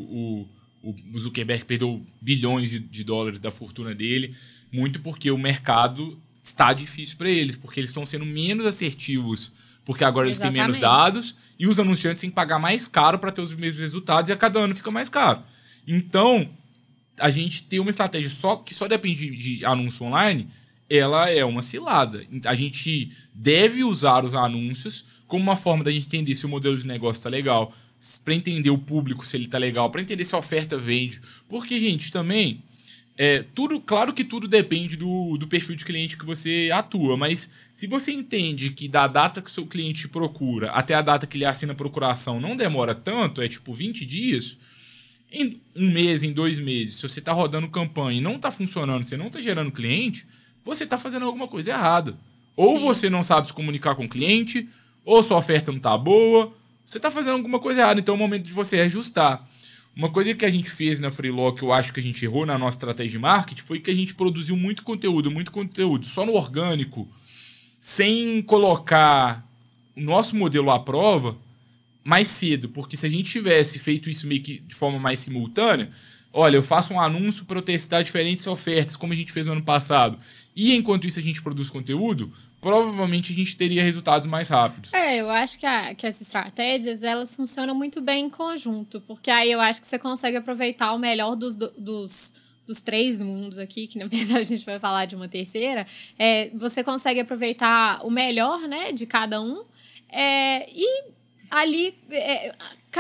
Speaker 2: o, o Zuckerberg perdeu bilhões de, de dólares da fortuna dele, muito porque o mercado está difícil para eles, porque eles estão sendo menos assertivos, porque agora eles Exatamente. têm menos dados, e os anunciantes têm que pagar mais caro para ter os mesmos resultados, e a cada ano fica mais caro. Então, a gente ter uma estratégia só que só depende de, de anúncio online, ela é uma cilada. A gente deve usar os anúncios como uma forma da gente entender se o modelo de negócio está legal, para entender o público se ele está legal, para entender se a oferta vende. Porque, gente, também é, tudo, claro que tudo depende do, do perfil de cliente que você atua, mas se você entende que da data que o seu cliente procura até a data que ele assina a procuração não demora tanto, é tipo 20 dias, em um mês, em dois meses, se você está rodando campanha e não está funcionando, você não está gerando cliente, você está fazendo alguma coisa errada. Ou Sim. você não sabe se comunicar com o cliente, ou sua oferta não está boa, você está fazendo alguma coisa errada, então é o momento de você ajustar. Uma coisa que a gente fez na Freelog, que eu acho que a gente errou na nossa estratégia de marketing, foi que a gente produziu muito conteúdo, muito conteúdo, só no orgânico, sem colocar o nosso modelo à prova mais cedo. Porque se a gente tivesse feito isso meio que de forma mais simultânea, olha, eu faço um anúncio para testar diferentes ofertas, como a gente fez no ano passado, e enquanto isso a gente produz conteúdo, provavelmente a gente teria resultados mais rápidos.
Speaker 1: É, eu acho que, a, que essas estratégias, elas funcionam muito bem em conjunto, porque aí eu acho que você consegue aproveitar o melhor dos, dos, dos três mundos aqui, que na verdade a gente vai falar de uma terceira, é, você consegue aproveitar o melhor, né, de cada um, é, e ali é,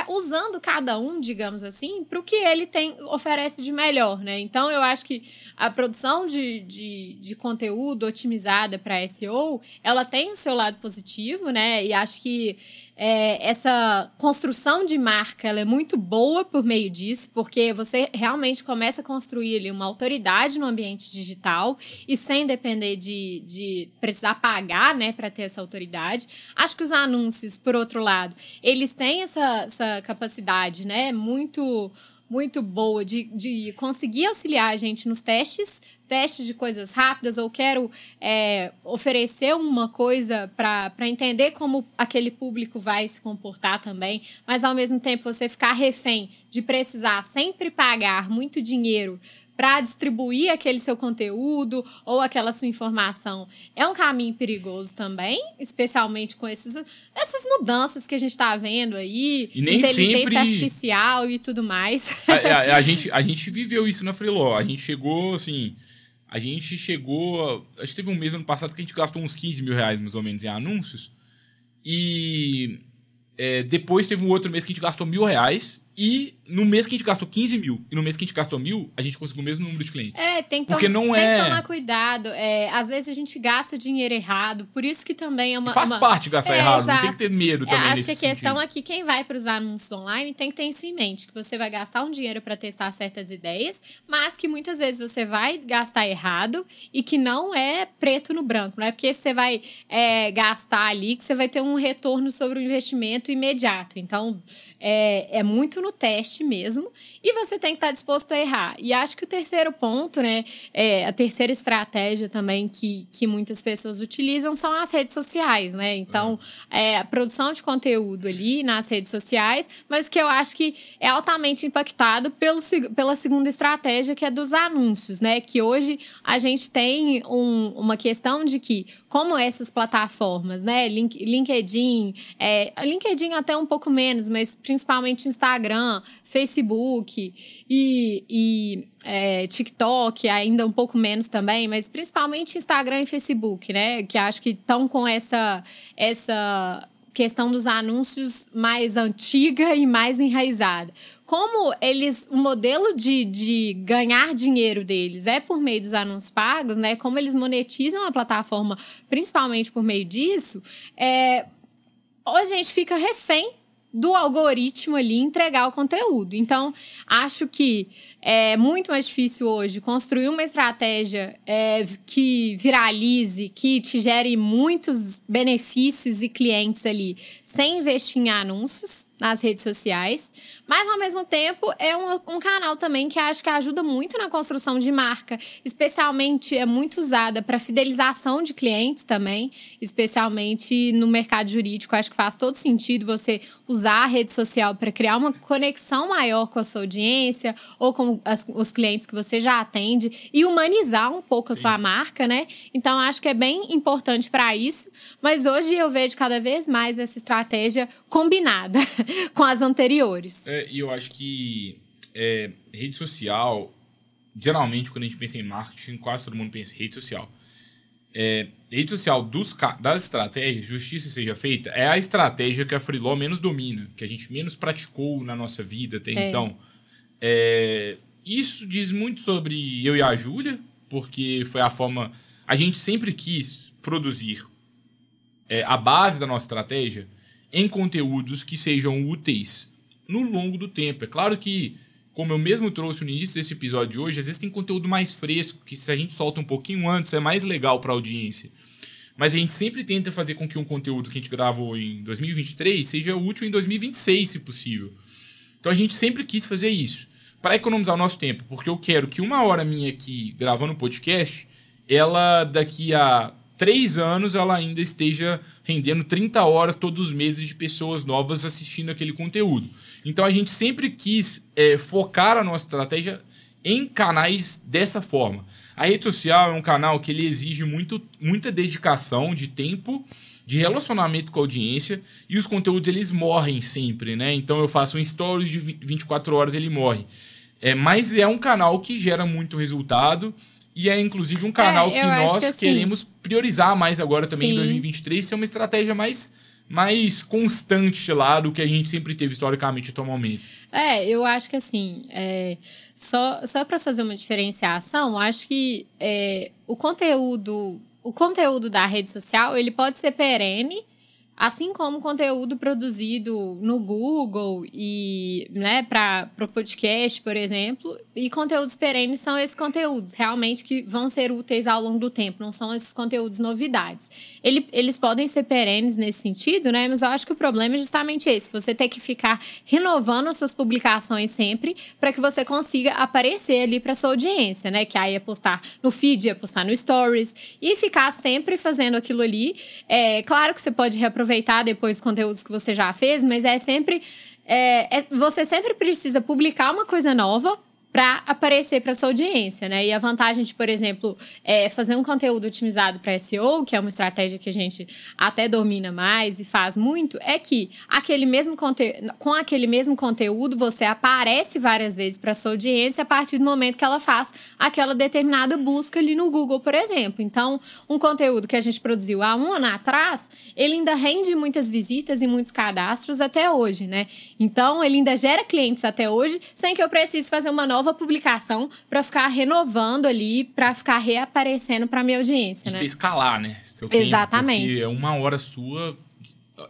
Speaker 1: usando cada um, digamos assim, para o que ele tem oferece de melhor, né? Então eu acho que a produção de, de, de conteúdo otimizada para SEO, ela tem o seu lado positivo, né? E acho que é, essa construção de marca ela é muito boa por meio disso, porque você realmente começa a construir ali, uma autoridade no ambiente digital e sem depender de, de precisar pagar né, para ter essa autoridade. Acho que os anúncios, por outro lado, eles têm essa, essa capacidade né, muito muito boa de, de conseguir auxiliar a gente nos testes, testes de coisas rápidas, ou quero é, oferecer uma coisa para entender como aquele público vai se comportar também, mas ao mesmo tempo você ficar refém de precisar sempre pagar muito dinheiro para distribuir aquele seu conteúdo ou aquela sua informação é um caminho perigoso também, especialmente com esses, essas mudanças que a gente está vendo aí, inteligência sempre... artificial e tudo mais.
Speaker 2: A, a, a, gente, a gente viveu isso na Freeló. A gente chegou, assim... A gente chegou... A gente teve um mês ano passado que a gente gastou uns 15 mil reais, mais ou menos, em anúncios. E... É, depois teve um outro mês que a gente gastou mil reais e no mês que a gente gastou 15 mil e no mês que a gente gastou mil, a gente conseguiu o mesmo número de clientes.
Speaker 1: É, tem que, Porque não tem é... que tomar cuidado. É, às vezes a gente gasta dinheiro errado, por isso que também é uma.
Speaker 2: E faz
Speaker 1: uma...
Speaker 2: parte de gastar é, errado, exato. não tem que ter medo também. É,
Speaker 1: acho que a questão sentido. aqui, quem vai para os anúncios online tem que ter isso em mente: que você vai gastar um dinheiro para testar certas ideias, mas que muitas vezes você vai gastar errado e que não é preto no branco. Não é porque você vai é, gastar ali que você vai ter um retorno sobre o investimento imediato. Então, é, é muito no teste mesmo. E você tem que estar disposto a errar. E acho que o terceiro ponto, né, é, a terceira estratégia também que, que muitas pessoas utilizam são as redes sociais, né? Então, é, a produção de conteúdo ali nas redes sociais, mas que eu acho que é altamente impactado pelo, pela segunda estratégia, que é dos anúncios, né? Que hoje a gente tem um, uma questão de que, como essas plataformas, né, Link, LinkedIn, é, LinkedIn até um pouco menos, mas principalmente Instagram, Facebook e, e é, TikTok, ainda um pouco menos também, mas principalmente Instagram e Facebook, né? Que acho que estão com essa, essa questão dos anúncios mais antiga e mais enraizada. Como eles, o modelo de, de ganhar dinheiro deles é por meio dos anúncios pagos, né? Como eles monetizam a plataforma, principalmente por meio disso, é, hoje a gente fica refém do algoritmo ali entregar o conteúdo. Então, acho que é muito mais difícil hoje construir uma estratégia é, que viralize, que te gere muitos benefícios e clientes ali, sem investir em anúncios nas redes sociais, mas ao mesmo tempo é um, um, canal também que acho que ajuda muito na construção de marca, especialmente é muito usada para fidelização de clientes também, especialmente no mercado jurídico. Acho que faz todo sentido você usar a rede social para criar uma conexão maior com a sua audiência ou com as, os clientes que você já atende e humanizar um pouco a sua Sim. marca, né? Então acho que é bem importante para isso, mas hoje eu vejo cada vez mais essa estratégia combinada. com as anteriores.
Speaker 2: É, e eu acho que é, rede social, geralmente quando a gente pensa em marketing, quase todo mundo pensa em rede social. É, rede social dos, das estratégias, justiça seja feita, é a estratégia que a Freeló menos domina, que a gente menos praticou na nossa vida até é. então. É, isso diz muito sobre eu e a Júlia, porque foi a forma. A gente sempre quis produzir é, a base da nossa estratégia em conteúdos que sejam úteis no longo do tempo. É claro que, como eu mesmo trouxe no início desse episódio de hoje, às vezes tem conteúdo mais fresco, que se a gente solta um pouquinho antes é mais legal para a audiência. Mas a gente sempre tenta fazer com que um conteúdo que a gente gravou em 2023 seja útil em 2026, se possível. Então a gente sempre quis fazer isso. Para economizar o nosso tempo, porque eu quero que uma hora minha aqui gravando podcast, ela daqui a três anos ela ainda esteja rendendo 30 horas todos os meses de pessoas novas assistindo aquele conteúdo. Então a gente sempre quis é, focar a nossa estratégia em canais dessa forma. A rede social é um canal que ele exige muito, muita dedicação de tempo, de relacionamento com a audiência e os conteúdos eles morrem sempre, né? Então eu faço um stories de 24 horas ele morre. É, mas é um canal que gera muito resultado e é inclusive um canal é, que nós que, assim, queremos priorizar mais agora também sim. em 2023, ser uma estratégia mais mais constante lá do que a gente sempre teve historicamente atualmente.
Speaker 1: É, eu acho que assim, é, só, só para fazer uma diferenciação, acho que é, o conteúdo o conteúdo da rede social ele pode ser perene Assim como conteúdo produzido no Google e, né, para o podcast, por exemplo, e conteúdos perenes são esses conteúdos realmente que vão ser úteis ao longo do tempo, não são esses conteúdos novidades. Ele, eles podem ser perenes nesse sentido, né? Mas eu acho que o problema é justamente esse: você ter que ficar renovando suas publicações sempre para que você consiga aparecer ali para sua audiência, né? Que aí é postar no feed, é postar no stories e ficar sempre fazendo aquilo ali. É claro que você pode reaproveitar aproveitar depois conteúdos que você já fez, mas é sempre. É, é, você sempre precisa publicar uma coisa nova para aparecer para sua audiência, né? E a vantagem de, por exemplo, é fazer um conteúdo otimizado para SEO, que é uma estratégia que a gente até domina mais e faz muito, é que aquele mesmo com aquele mesmo conteúdo você aparece várias vezes para sua audiência a partir do momento que ela faz aquela determinada busca ali no Google, por exemplo. Então, um conteúdo que a gente produziu há um ano atrás, ele ainda rende muitas visitas e muitos cadastros até hoje, né? Então, ele ainda gera clientes até hoje, sem que eu precise fazer uma nova nova publicação para ficar renovando ali, para ficar reaparecendo para minha audiência, né?
Speaker 2: Você escalar, né?
Speaker 1: Exatamente.
Speaker 2: Porque é uma hora sua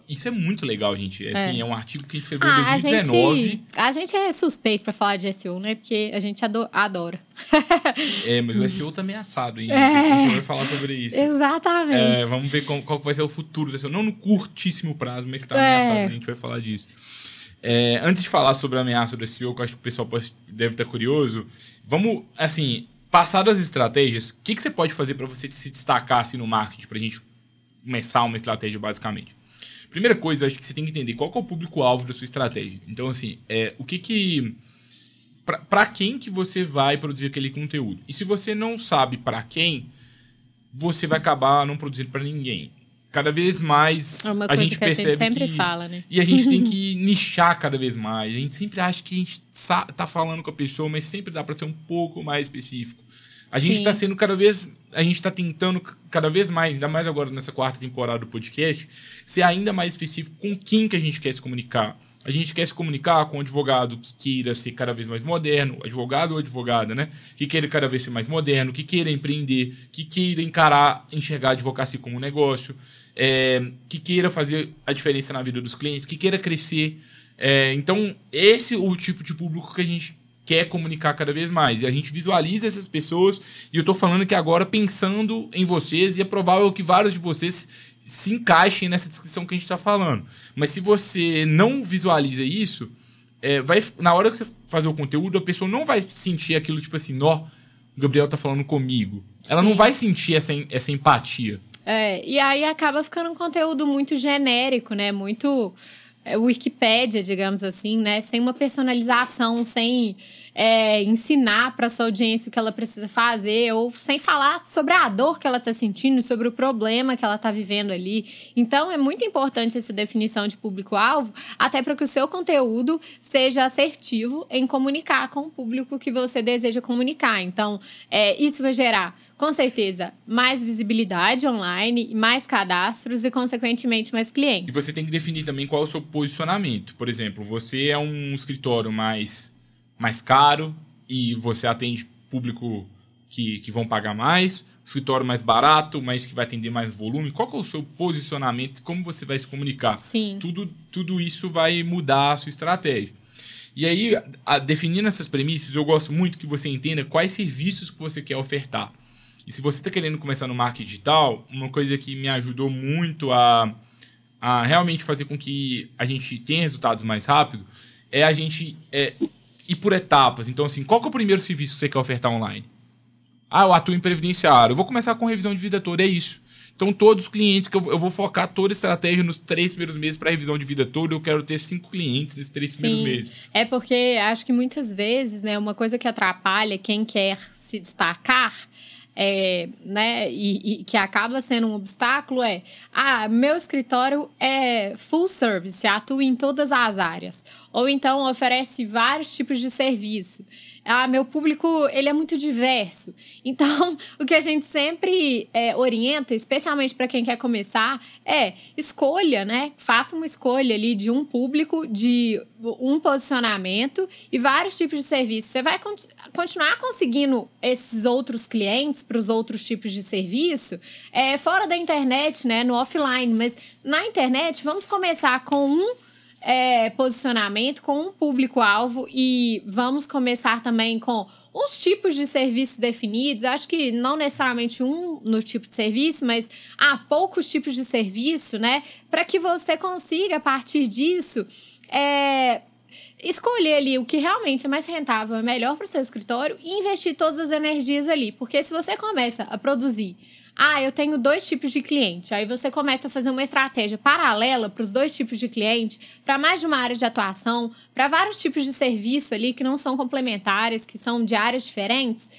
Speaker 2: isso é muito legal, gente. É, assim, é. é um artigo que a gente escreveu ah, em 2019.
Speaker 1: A gente, a gente é suspeito para falar de SEO, né? Porque a gente adora.
Speaker 2: é, mas o SEO tá ameaçado ainda. É. A gente vai falar sobre isso.
Speaker 1: Exatamente.
Speaker 2: É, vamos ver qual, qual vai ser o futuro do SEO. Não no curtíssimo prazo, mas tá é. ameaçado. A gente vai falar disso. É, antes de falar sobre a ameaça do SEO, que eu acho que o pessoal pode, deve estar curioso, vamos, assim, passar das estratégias, o que, que você pode fazer para você se destacar assim, no marketing, para a gente começar uma estratégia, basicamente? Primeira coisa, acho que você tem que entender qual que é o público-alvo da sua estratégia. Então, assim, é, o que que... Para quem que você vai produzir aquele conteúdo? E se você não sabe para quem, você vai acabar não produzindo para ninguém cada vez mais
Speaker 1: é uma
Speaker 2: a gente percebe
Speaker 1: a gente sempre
Speaker 2: que,
Speaker 1: fala, né?
Speaker 2: E a gente tem que nichar cada vez mais. A gente sempre acha que a gente tá falando com a pessoa, mas sempre dá para ser um pouco mais específico. A gente está sendo cada vez. A gente está tentando cada vez mais, ainda mais agora nessa quarta temporada do podcast, ser ainda mais específico com quem que a gente quer se comunicar. A gente quer se comunicar com um advogado que queira ser cada vez mais moderno, advogado ou advogada, né? Que queira cada vez ser mais moderno, que queira empreender, que queira encarar, enxergar a advocacia como um negócio é, que queira fazer a diferença na vida dos clientes, que queira crescer. É, então, esse é o tipo de público que a gente quer comunicar cada vez mais. E a gente visualiza essas pessoas, e eu estou falando que agora pensando em vocês, e é provável que vários de vocês se encaixem nessa descrição que a gente está falando. Mas se você não visualiza isso, é, vai, na hora que você fazer o conteúdo, a pessoa não vai sentir aquilo tipo assim, ó, o Gabriel tá falando comigo. Ela Sim. não vai sentir essa, essa empatia.
Speaker 1: É, e aí acaba ficando um conteúdo muito genérico, né? Muito é, Wikipédia, digamos assim, né? Sem uma personalização, sem é, ensinar para sua audiência o que ela precisa fazer, ou sem falar sobre a dor que ela está sentindo, sobre o problema que ela está vivendo ali. Então, é muito importante essa definição de público-alvo, até para que o seu conteúdo seja assertivo em comunicar com o público que você deseja comunicar. Então, é, isso vai gerar com certeza, mais visibilidade online, mais cadastros e, consequentemente, mais clientes.
Speaker 2: E você tem que definir também qual é o seu posicionamento. Por exemplo, você é um escritório mais, mais caro e você atende público que, que vão pagar mais, escritório mais barato, mas que vai atender mais volume. Qual é o seu posicionamento? Como você vai se comunicar?
Speaker 1: Sim.
Speaker 2: Tudo, tudo isso vai mudar a sua estratégia. E aí, a, definindo essas premissas, eu gosto muito que você entenda quais serviços que você quer ofertar. E se você está querendo começar no marketing digital, uma coisa que me ajudou muito a, a realmente fazer com que a gente tenha resultados mais rápido é a gente é, ir por etapas. Então, assim, qual é o primeiro serviço que você quer ofertar online? Ah, eu atuo em previdenciário. Eu vou começar com revisão de vida toda, é isso. Então, todos os clientes que eu, eu vou focar toda a estratégia nos três primeiros meses para revisão de vida toda, eu quero ter cinco clientes nesses três Sim. primeiros meses.
Speaker 1: É porque acho que muitas vezes, né, uma coisa que atrapalha quem quer se destacar é, né, e, e, que acaba sendo um obstáculo é: ah, meu escritório é full service, atua em todas as áreas, ou então oferece vários tipos de serviço ah, meu público ele é muito diverso. Então, o que a gente sempre é, orienta, especialmente para quem quer começar, é escolha, né? Faça uma escolha ali de um público, de um posicionamento e vários tipos de serviços. Você vai cont continuar conseguindo esses outros clientes para os outros tipos de serviço é, fora da internet, né? No offline. Mas na internet, vamos começar com um é, posicionamento, com um público-alvo e vamos começar também com os tipos de serviços definidos. Acho que não necessariamente um no tipo de serviço, mas há poucos tipos de serviço, né? Para que você consiga, a partir disso, é, escolher ali o que realmente é mais rentável, é melhor para o seu escritório e investir todas as energias ali. Porque se você começa a produzir ah, eu tenho dois tipos de cliente. Aí você começa a fazer uma estratégia paralela para os dois tipos de cliente, para mais de uma área de atuação, para vários tipos de serviço ali que não são complementares, que são de áreas diferentes.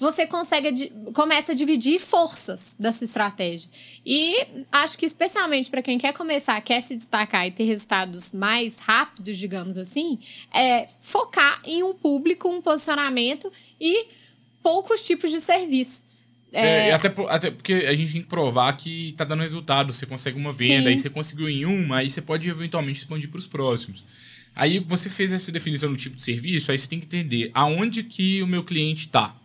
Speaker 1: Você consegue começa a dividir forças da sua estratégia. E acho que especialmente para quem quer começar, quer se destacar e ter resultados mais rápidos, digamos assim, é focar em um público, um posicionamento e poucos tipos de serviço.
Speaker 2: É... É, até, até porque a gente tem que provar que tá dando resultado. Você consegue uma venda, Sim. aí você conseguiu em uma, aí você pode eventualmente expandir para os próximos. Aí você fez essa definição do tipo de serviço, aí você tem que entender aonde que o meu cliente está.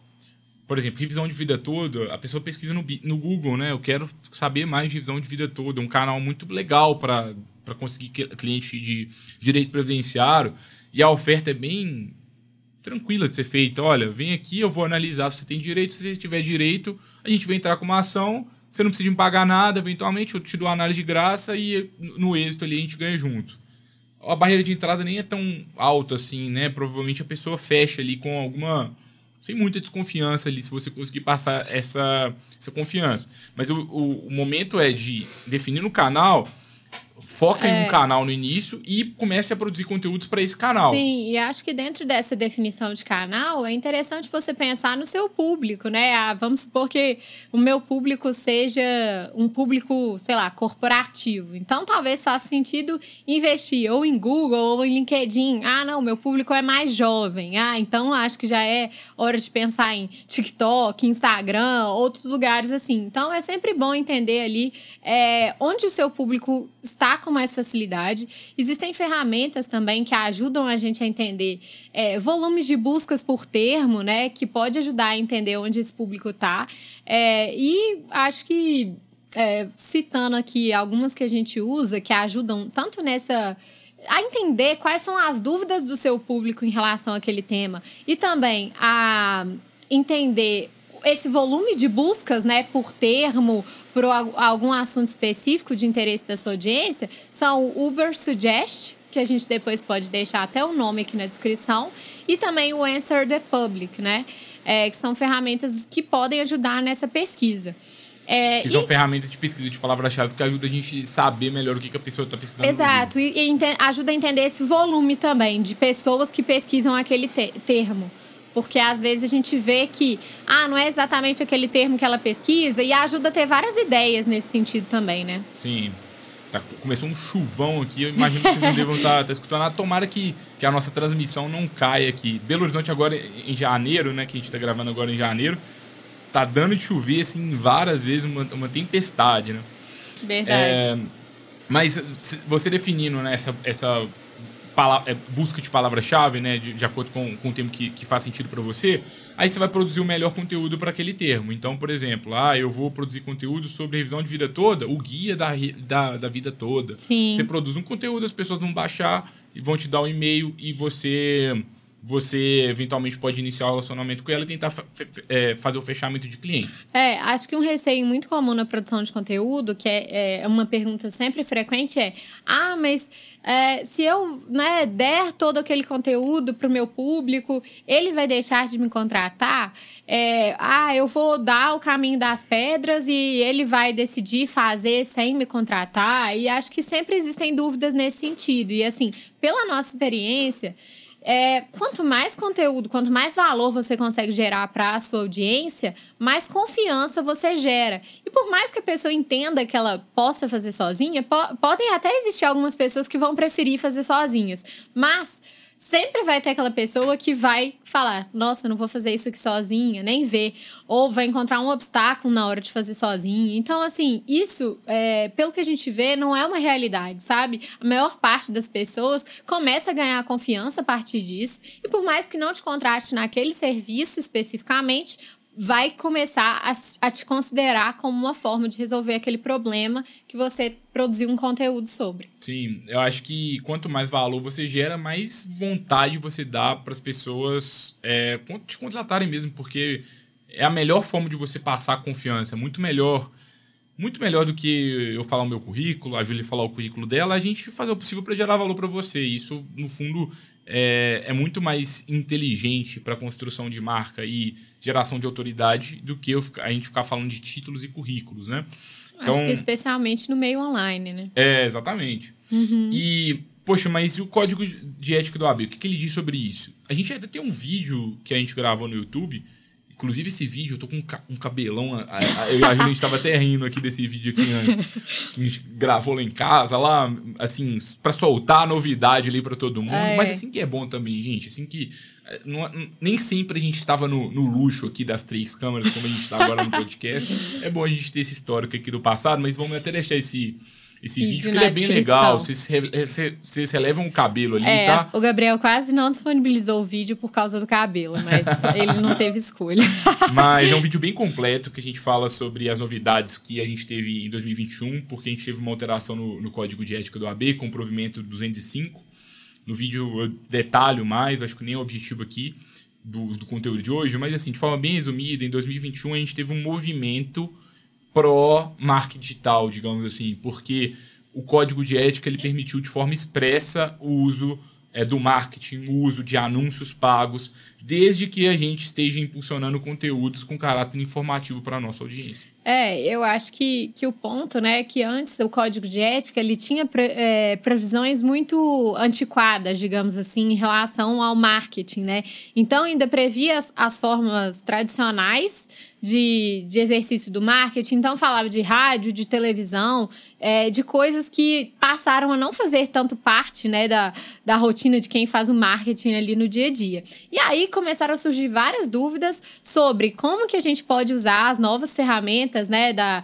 Speaker 2: Por exemplo, revisão de vida toda, a pessoa pesquisa no, no Google, né? Eu quero saber mais de revisão de vida toda. Um canal muito legal para conseguir cliente de direito previdenciário. E a oferta é bem tranquila de ser feita. Olha, vem aqui, eu vou analisar se você tem direito. Se você tiver direito, a gente vai entrar com uma ação. Você não precisa me pagar nada, eventualmente eu te dou a análise de graça e no êxito ali a gente ganha junto. A barreira de entrada nem é tão alta assim, né? Provavelmente a pessoa fecha ali com alguma. Sem muita desconfiança ali, se você conseguir passar essa, essa confiança. Mas o, o, o momento é de definir no canal foca é. em um é. canal no início e comece a produzir conteúdos para esse canal.
Speaker 1: Sim, e acho que dentro dessa definição de canal é interessante você pensar no seu público, né? Ah, vamos supor que o meu público seja um público, sei lá, corporativo. Então talvez faça sentido investir ou em Google ou em LinkedIn. Ah, não, meu público é mais jovem. Ah, então acho que já é hora de pensar em TikTok, Instagram, outros lugares assim. Então é sempre bom entender ali é, onde o seu público está com mais facilidade. Existem ferramentas também que ajudam a gente a entender é, volumes de buscas por termo, né? Que pode ajudar a entender onde esse público está. É, e acho que, é, citando aqui algumas que a gente usa, que ajudam tanto nessa a entender quais são as dúvidas do seu público em relação àquele tema e também a entender esse volume de buscas, né, por termo, por algum assunto específico de interesse da sua audiência, são o Uber Suggest, que a gente depois pode deixar até o nome aqui na descrição, e também o Answer the Public, né, é, que são ferramentas que podem ajudar nessa pesquisa.
Speaker 2: É, que são e... ferramentas de pesquisa de palavra-chave que ajuda a gente saber melhor o que, que a pessoa está pesquisando.
Speaker 1: Exato, e, e ajuda a entender esse volume também de pessoas que pesquisam aquele te termo. Porque às vezes a gente vê que, ah, não é exatamente aquele termo que ela pesquisa, e ajuda a ter várias ideias nesse sentido também, né?
Speaker 2: Sim. Tá, começou um chuvão aqui, eu imagino que vocês não devam estar tá, tá escutando nada. Tomara que, que a nossa transmissão não caia aqui. Belo Horizonte agora em janeiro, né? Que a gente está gravando agora em janeiro tá dando de chover, assim, várias vezes, uma, uma tempestade, né?
Speaker 1: Verdade. É,
Speaker 2: mas você definindo né, essa, essa é, busca de palavra-chave, né, de, de, acordo com, com o termo que, que faz sentido para você, aí você vai produzir o melhor conteúdo para aquele termo. Então, por exemplo, ah, eu vou produzir conteúdo sobre revisão de vida toda, o guia da, da, da vida toda.
Speaker 1: Sim.
Speaker 2: Você produz um conteúdo, as pessoas vão baixar e vão te dar um e-mail e você você eventualmente pode iniciar o relacionamento com ela e tentar é, fazer o fechamento de clientes.
Speaker 1: É, acho que um receio muito comum na produção de conteúdo, que é, é uma pergunta sempre frequente, é: ah, mas é, se eu né, der todo aquele conteúdo para o meu público, ele vai deixar de me contratar? É, ah, eu vou dar o caminho das pedras e ele vai decidir fazer sem me contratar? E acho que sempre existem dúvidas nesse sentido. E assim, pela nossa experiência é, quanto mais conteúdo, quanto mais valor você consegue gerar para a sua audiência, mais confiança você gera. E por mais que a pessoa entenda que ela possa fazer sozinha, po podem até existir algumas pessoas que vão preferir fazer sozinhas. Mas sempre vai ter aquela pessoa que vai falar: Nossa, não vou fazer isso aqui sozinha, nem ver. Ou vai encontrar um obstáculo na hora de fazer sozinha. Então, assim, isso, é, pelo que a gente vê, não é uma realidade, sabe? A maior parte das pessoas começa a ganhar confiança a partir disso. E por mais que não te contrate naquele serviço especificamente, vai começar a, a, te considerar como uma forma de resolver aquele problema que você produziu um conteúdo sobre.
Speaker 2: Sim, eu acho que quanto mais valor você gera, mais vontade você dá para as pessoas é, te contratarem mesmo, porque é a melhor forma de você passar confiança, muito melhor. Muito melhor do que eu falar o meu currículo, a Júlia falar o currículo dela, a gente fazer o possível para gerar valor para você. Isso, no fundo, é, é muito mais inteligente para a construção de marca e geração de autoridade do que eu, a gente ficar falando de títulos e currículos, né?
Speaker 1: Então, Acho que especialmente no meio online, né?
Speaker 2: É, exatamente.
Speaker 1: Uhum.
Speaker 2: E, poxa, mas e o código de ética do AB? O que, que ele diz sobre isso? A gente até tem um vídeo que a gente gravou no YouTube Inclusive, esse vídeo, eu tô com um cabelão. Eu e a gente tava até rindo aqui desse vídeo aqui antes. A gente gravou lá em casa, lá, assim, pra soltar a novidade ali pra todo mundo. É. Mas assim que é bom também, gente. Assim que. Eh, não, nem sempre a gente estava no, no, luxo aqui das três câmeras, como a gente está agora no podcast. É bom a gente ter esse histórico aqui do passado, mas vamos até deixar esse esse vídeo, vídeo que ele é bem legal. Vocês, vocês relevam o cabelo ali, é, tá?
Speaker 1: O Gabriel quase não disponibilizou o vídeo por causa do cabelo, mas ele não teve escolha.
Speaker 2: Mas é um vídeo bem completo que a gente fala sobre as novidades que a gente teve em 2021, porque a gente teve uma alteração no, no código de ética do AB com o provimento 205. No vídeo eu detalho mais, acho que nem é o objetivo aqui do, do conteúdo de hoje, mas assim, de forma bem resumida, em 2021 a gente teve um movimento pró-marketing digital, digamos assim, porque o código de ética ele permitiu de forma expressa o uso é, do marketing, o uso de anúncios pagos, desde que a gente esteja impulsionando conteúdos com caráter informativo para a nossa audiência.
Speaker 1: É, eu acho que, que o ponto, né, é que antes o código de ética ele tinha pre, é, previsões muito antiquadas, digamos assim, em relação ao marketing, né? Então ainda previa as, as formas tradicionais de, de exercício do marketing, então falava de rádio, de televisão, é, de coisas que passaram a não fazer tanto parte né, da, da rotina de quem faz o marketing ali no dia a dia. E aí começaram a surgir várias dúvidas sobre como que a gente pode usar as novas ferramentas né, da,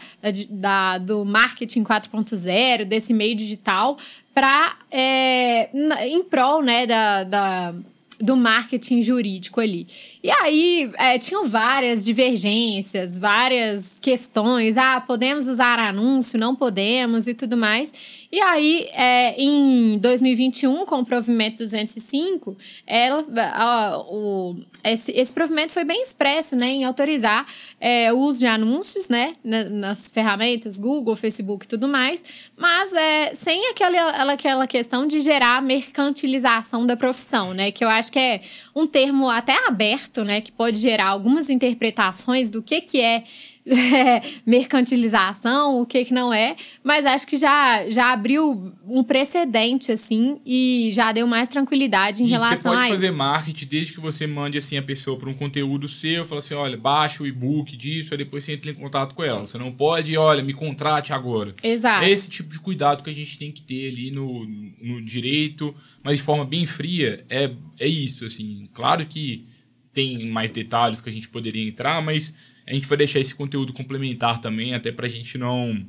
Speaker 1: da, do marketing 4.0, desse meio digital, para é, em prol né, da, da do marketing jurídico ali. E aí é, tinham várias divergências, várias questões. Ah, podemos usar anúncio, não podemos e tudo mais. E aí, é, em 2021, com o provimento 205, ela, a, o, esse, esse provimento foi bem expresso né, em autorizar é, o uso de anúncios né, nas ferramentas Google, Facebook e tudo mais, mas é, sem aquela, aquela questão de gerar mercantilização da profissão, né? Que eu acho que é um termo até aberto, né? Que pode gerar algumas interpretações do que, que é mercantilização, o que que não é, mas acho que já, já abriu um precedente, assim, e já deu mais tranquilidade em e relação a
Speaker 2: isso. Você pode fazer marketing desde que você mande, assim, a pessoa para um conteúdo seu, fala assim, olha, baixa o e-book disso, aí depois você entra em contato com ela. Você não pode, olha, me contrate agora.
Speaker 1: Exato.
Speaker 2: É esse tipo de cuidado que a gente tem que ter ali no, no direito, mas de forma bem fria, é, é isso, assim. Claro que tem mais detalhes que a gente poderia entrar, mas a gente vai deixar esse conteúdo complementar também, até pra gente não.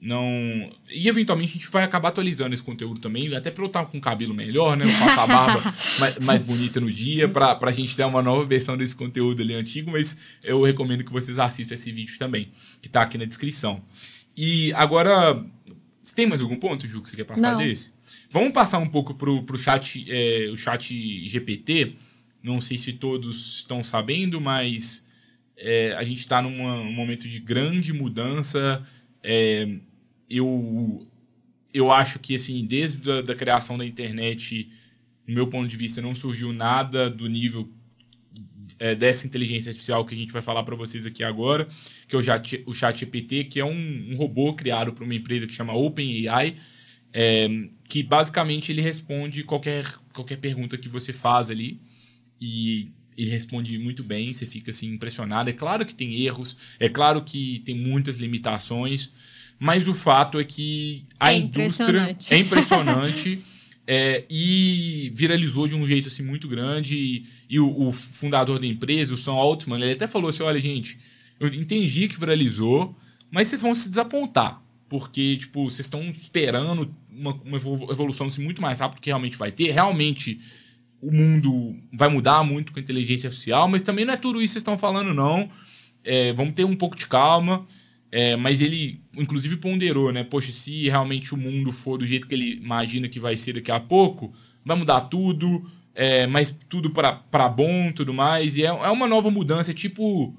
Speaker 2: não E eventualmente a gente vai acabar atualizando esse conteúdo também, até pra eu estar com o cabelo melhor, né? Com a barba mais, mais, bonita no dia, pra, pra gente ter uma nova versão desse conteúdo ali antigo, mas eu recomendo que vocês assistam esse vídeo também, que tá aqui na descrição. E agora. Tem mais algum ponto, Ju, que você quer passar
Speaker 1: não.
Speaker 2: desse? Vamos passar um pouco pro, pro chat, é, o chat GPT. Não sei se todos estão sabendo, mas é, a gente está num momento de grande mudança. É, eu, eu acho que, assim, desde a da criação da internet, no meu ponto de vista, não surgiu nada do nível é, dessa inteligência artificial que a gente vai falar para vocês aqui agora, que é o, chat, o ChatGPT, que é um, um robô criado por uma empresa que chama OpenAI, é, que basicamente ele responde qualquer, qualquer pergunta que você faz ali. E ele responde muito bem, você fica assim impressionado. É claro que tem erros, é claro que tem muitas limitações, mas o fato é que a é indústria é impressionante é, e viralizou de um jeito assim muito grande. E, e o, o, fundador da empresa, o Sam Altman, ele até falou assim: olha, gente, eu entendi que viralizou, mas vocês vão se desapontar. Porque, tipo, vocês estão esperando uma, uma evolução assim, muito mais rápida do que realmente vai ter. Realmente o mundo vai mudar muito com a inteligência artificial, mas também não é tudo isso que vocês estão falando, não. É, vamos ter um pouco de calma. É, mas ele, inclusive, ponderou, né? Poxa, se realmente o mundo for do jeito que ele imagina que vai ser daqui a pouco, vai mudar tudo, é, mas tudo para bom tudo mais. E é, é uma nova mudança, é tipo.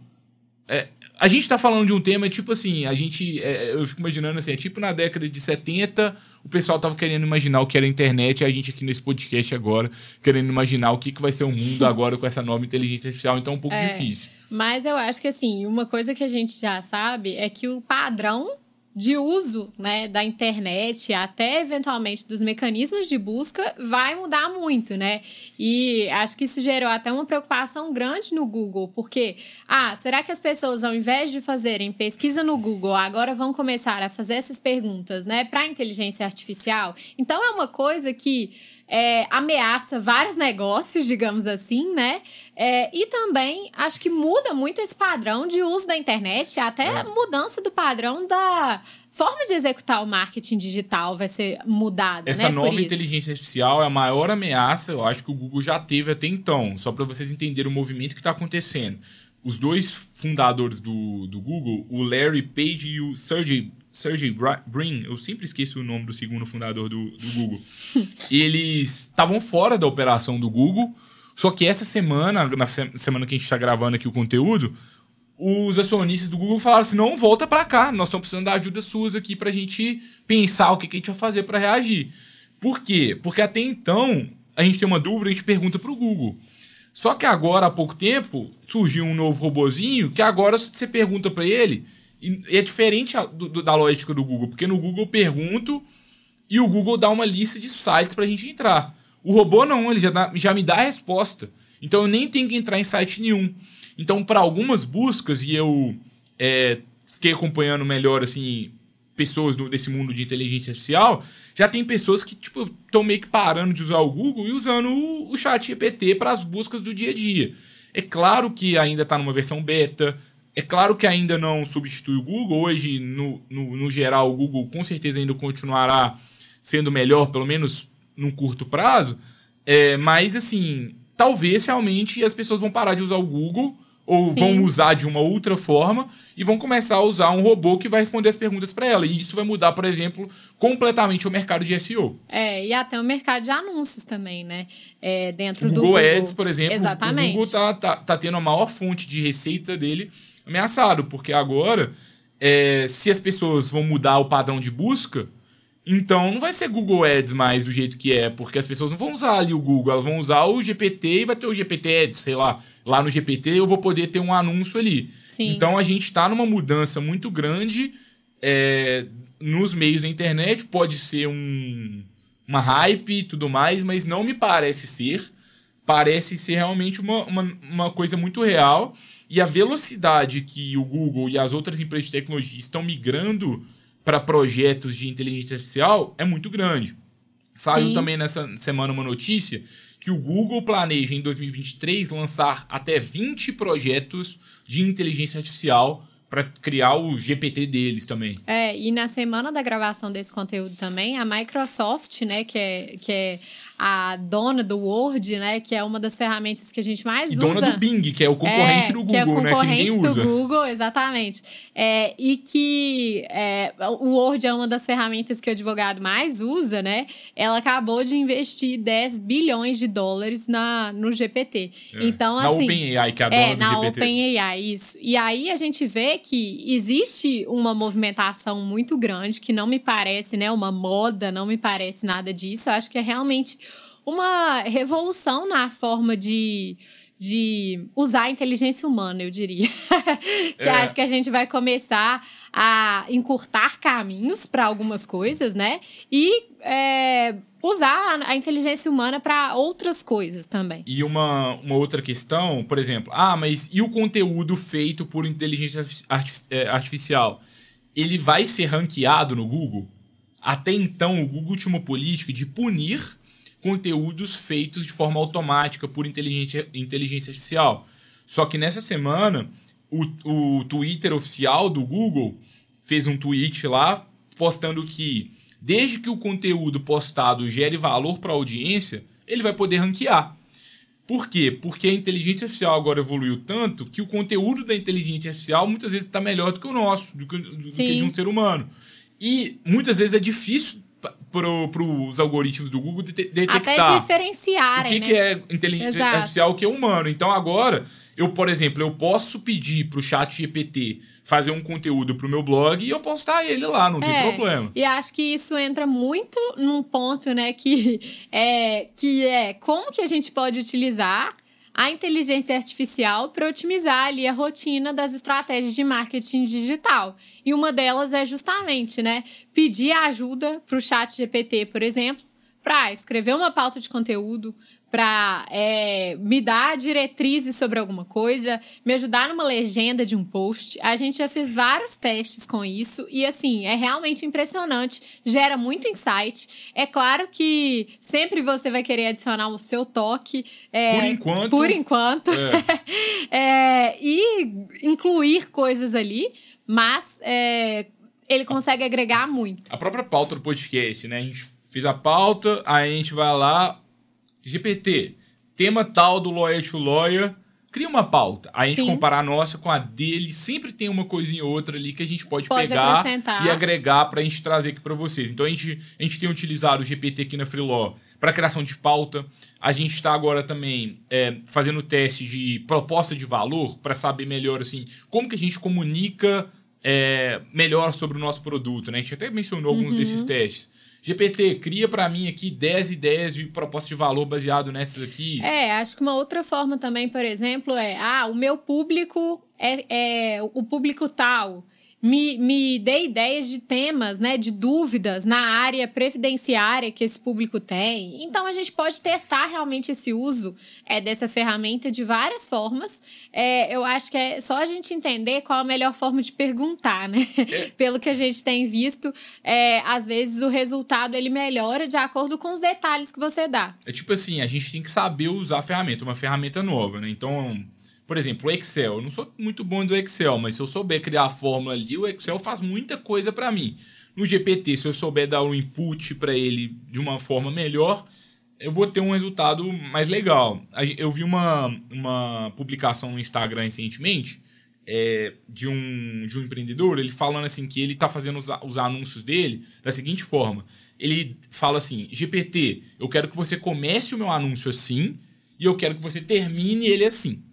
Speaker 2: É, a gente tá falando de um tema, tipo assim, a gente. É, eu fico imaginando assim, é tipo na década de 70, o pessoal tava querendo imaginar o que era a internet, e a gente aqui nesse podcast agora, querendo imaginar o que, que vai ser o mundo agora com essa nova inteligência artificial, então é um pouco é, difícil.
Speaker 1: Mas eu acho que assim, uma coisa que a gente já sabe é que o padrão de uso né, da internet, até eventualmente dos mecanismos de busca, vai mudar muito, né? E acho que isso gerou até uma preocupação grande no Google, porque, ah, será que as pessoas, ao invés de fazerem pesquisa no Google, agora vão começar a fazer essas perguntas, né, para a inteligência artificial? Então é uma coisa que é, ameaça vários negócios, digamos assim, né? É, e também acho que muda muito esse padrão de uso da internet, até é. a mudança do padrão da forma de executar o marketing digital vai ser mudada.
Speaker 2: Essa
Speaker 1: né,
Speaker 2: nova inteligência artificial é a maior ameaça, eu acho que o Google já teve até então, só para vocês entenderem o movimento que está acontecendo. Os dois fundadores do, do Google, o Larry Page e o Sergey Sergey Brin, eu sempre esqueço o nome do segundo fundador do, do Google. Eles estavam fora da operação do Google, só que essa semana, na semana que a gente está gravando aqui o conteúdo, os acionistas do Google falaram assim: não, volta para cá, nós estamos precisando da ajuda sua aqui para a gente pensar o que, que a gente vai fazer para reagir. Por quê? Porque até então a gente tem uma dúvida, a gente pergunta para o Google. Só que agora, há pouco tempo, surgiu um novo robozinho que agora você pergunta para ele e é diferente do, da lógica do Google, porque no Google eu pergunto e o Google dá uma lista de sites para a gente entrar. O robô não, ele já, dá, já me dá a resposta. Então eu nem tenho que entrar em site nenhum. Então, para algumas buscas, e eu é, fiquei acompanhando melhor assim pessoas do, desse mundo de inteligência artificial, já tem pessoas que tipo estão meio que parando de usar o Google e usando o, o chat GPT para as buscas do dia a dia. É claro que ainda está numa versão beta, é claro que ainda não substitui o Google. Hoje, no, no, no, geral, o Google com certeza ainda continuará sendo melhor, pelo menos num curto prazo. É, mas, assim, talvez realmente as pessoas vão parar de usar o Google ou
Speaker 1: Sim.
Speaker 2: vão usar de uma outra forma e vão começar a usar um robô que vai responder as perguntas para ela. E isso vai mudar, por exemplo, completamente o mercado de SEO.
Speaker 1: É, e até o mercado de anúncios também, né? É, dentro
Speaker 2: O
Speaker 1: do
Speaker 2: Google
Speaker 1: Google.
Speaker 2: Ads, por exemplo,
Speaker 1: Exatamente.
Speaker 2: o Google tá, tá, tá tendo a maior fonte de receita dele ameaçado, porque agora, é, se as pessoas vão mudar o padrão de busca, então não vai ser Google Ads mais do jeito que é, porque as pessoas não vão usar ali o Google, elas vão usar o GPT e vai ter o GPT Ads, sei lá. Lá no GPT eu vou poder ter um anúncio ali.
Speaker 1: Sim.
Speaker 2: Então a gente está numa mudança muito grande é, nos meios da internet. Pode ser um, uma hype e tudo mais, mas não me parece ser. Parece ser realmente uma, uma, uma coisa muito real. E a velocidade que o Google e as outras empresas de tecnologia estão migrando para projetos de inteligência artificial é muito grande. Saiu
Speaker 1: Sim.
Speaker 2: também nessa semana uma notícia que o Google planeja em 2023 lançar até 20 projetos de inteligência artificial para criar o GPT deles também.
Speaker 1: É, e na semana da gravação desse conteúdo também, a Microsoft, né, que é, que é a dona do Word, né, que é uma das ferramentas que a gente mais
Speaker 2: E
Speaker 1: usa.
Speaker 2: dona do Bing, que é o concorrente
Speaker 1: É,
Speaker 2: do
Speaker 1: que é
Speaker 2: Google, né? Que
Speaker 1: concorrente do. Google, exatamente. É, e que é, o Word é uma das ferramentas que o advogado mais usa, né? Ela acabou de investir 10 bilhões de dólares na, no GPT.
Speaker 2: É.
Speaker 1: Então,
Speaker 2: na
Speaker 1: assim.
Speaker 2: OpenAI, que é a dona
Speaker 1: É,
Speaker 2: do
Speaker 1: na
Speaker 2: GPT.
Speaker 1: OpenAI, isso. E aí a gente vê que existe uma movimentação muito grande, que não me parece, né, uma moda, não me parece nada disso. Eu acho que é realmente uma revolução na forma de, de usar a inteligência humana, eu diria. que
Speaker 2: É.
Speaker 1: acho que a gente vai começar a encurtar caminhos para algumas coisas, né? E é, usar a, inteligência humana para outras coisas também.
Speaker 2: E uma, uma outra questão, por exemplo, ah, mas e o conteúdo feito por inteligência é, artificial? Ele vai ser ranqueado no Google? Até então, o Google tinha uma política de punir conteúdos feitos de forma automática por inteligência, inteligência artificial. Só que nessa semana, o, o Twitter oficial do Google fez um tweet lá postando que desde que o conteúdo postado gere valor para a audiência, ele vai poder ranquear. Por quê? Porque a inteligência artificial agora evoluiu tanto que o conteúdo da inteligência artificial muitas vezes está melhor do que o nosso, do que, do que de um ser humano. E muitas vezes é difícil para os algoritmos do Google de detectar
Speaker 1: Até
Speaker 2: o
Speaker 1: diferenciarem,
Speaker 2: que,
Speaker 1: né?
Speaker 2: que é inteligência
Speaker 1: Exato.
Speaker 2: artificial, o que é humano. Então agora, eu, por exemplo, eu posso pedir para o chat GPT fazer um conteúdo para o meu blog e eu postar ele lá, não tem
Speaker 1: É.
Speaker 2: problema.
Speaker 1: E acho que isso entra muito num ponto, né, que é, que é como que a gente pode utilizar a inteligência artificial para otimizar ali a rotina das estratégias de marketing digital. E uma delas é justamente, né, pedir ajuda para o chat GPT, por exemplo, para escrever uma pauta de conteúdo, para me dar diretrizes sobre alguma coisa, me ajudar numa legenda de um post. A gente já fez vários testes com isso e, assim, é realmente impressionante. Gera muito insight. É claro que sempre você vai querer adicionar o seu toque. é,
Speaker 2: Por enquanto.
Speaker 1: por enquanto.
Speaker 2: é,
Speaker 1: É, e incluir coisas ali, mas é, ele consegue agregar muito.
Speaker 2: a própria pauta do podcast, né? A gente fez a pauta, aí a gente vai lá, GPT, tema tal do Lawyer to Lawyer, cria uma pauta. Aí a gente
Speaker 1: Sim.
Speaker 2: comparar a nossa com a dele, sempre tem uma coisinha ou outra ali que a gente pode,
Speaker 1: Pode
Speaker 2: pegar
Speaker 1: acrescentar.
Speaker 2: e agregar pra gente trazer aqui pra vocês. Então a gente, a gente tem utilizado o GPT aqui na Freeló para criação de pauta. A gente está agora também é, fazendo teste de proposta de valor para saber melhor assim como que a gente comunica é, melhor sobre o nosso produto. Né? A gente até mencionou alguns
Speaker 1: Uhum.
Speaker 2: desses testes. GPT, cria para mim aqui 10 ideias de proposta de valor baseado nessas aqui.
Speaker 1: É, acho que uma outra forma também, por exemplo, é: ah, o meu público é, é o público tal. Me, me dê ideias de temas, né, de dúvidas na área previdenciária que esse público tem. Então, a gente pode testar realmente esse uso é, dessa ferramenta de várias formas. É, eu acho que é só a gente entender qual a melhor forma de perguntar, né? Pelo que a gente tem visto, é, às vezes o resultado ele melhora de acordo com os detalhes que você dá.
Speaker 2: É tipo assim, a gente tem que saber usar a ferramenta, uma ferramenta nova, né? Então, por exemplo, o Excel. Eu não sou muito bom do Excel, mas se eu souber criar a fórmula ali, o Excel faz muita coisa para mim. No GPT, se eu souber dar um input para ele de uma forma melhor, eu vou ter um resultado mais legal. Eu vi uma, uma publicação no Instagram recentemente é, de, um, de um empreendedor, ele falando assim que ele está fazendo os, os anúncios dele da seguinte forma. Ele fala assim, GPT, eu quero que você comece o meu anúncio assim e eu quero que você termine ele assim.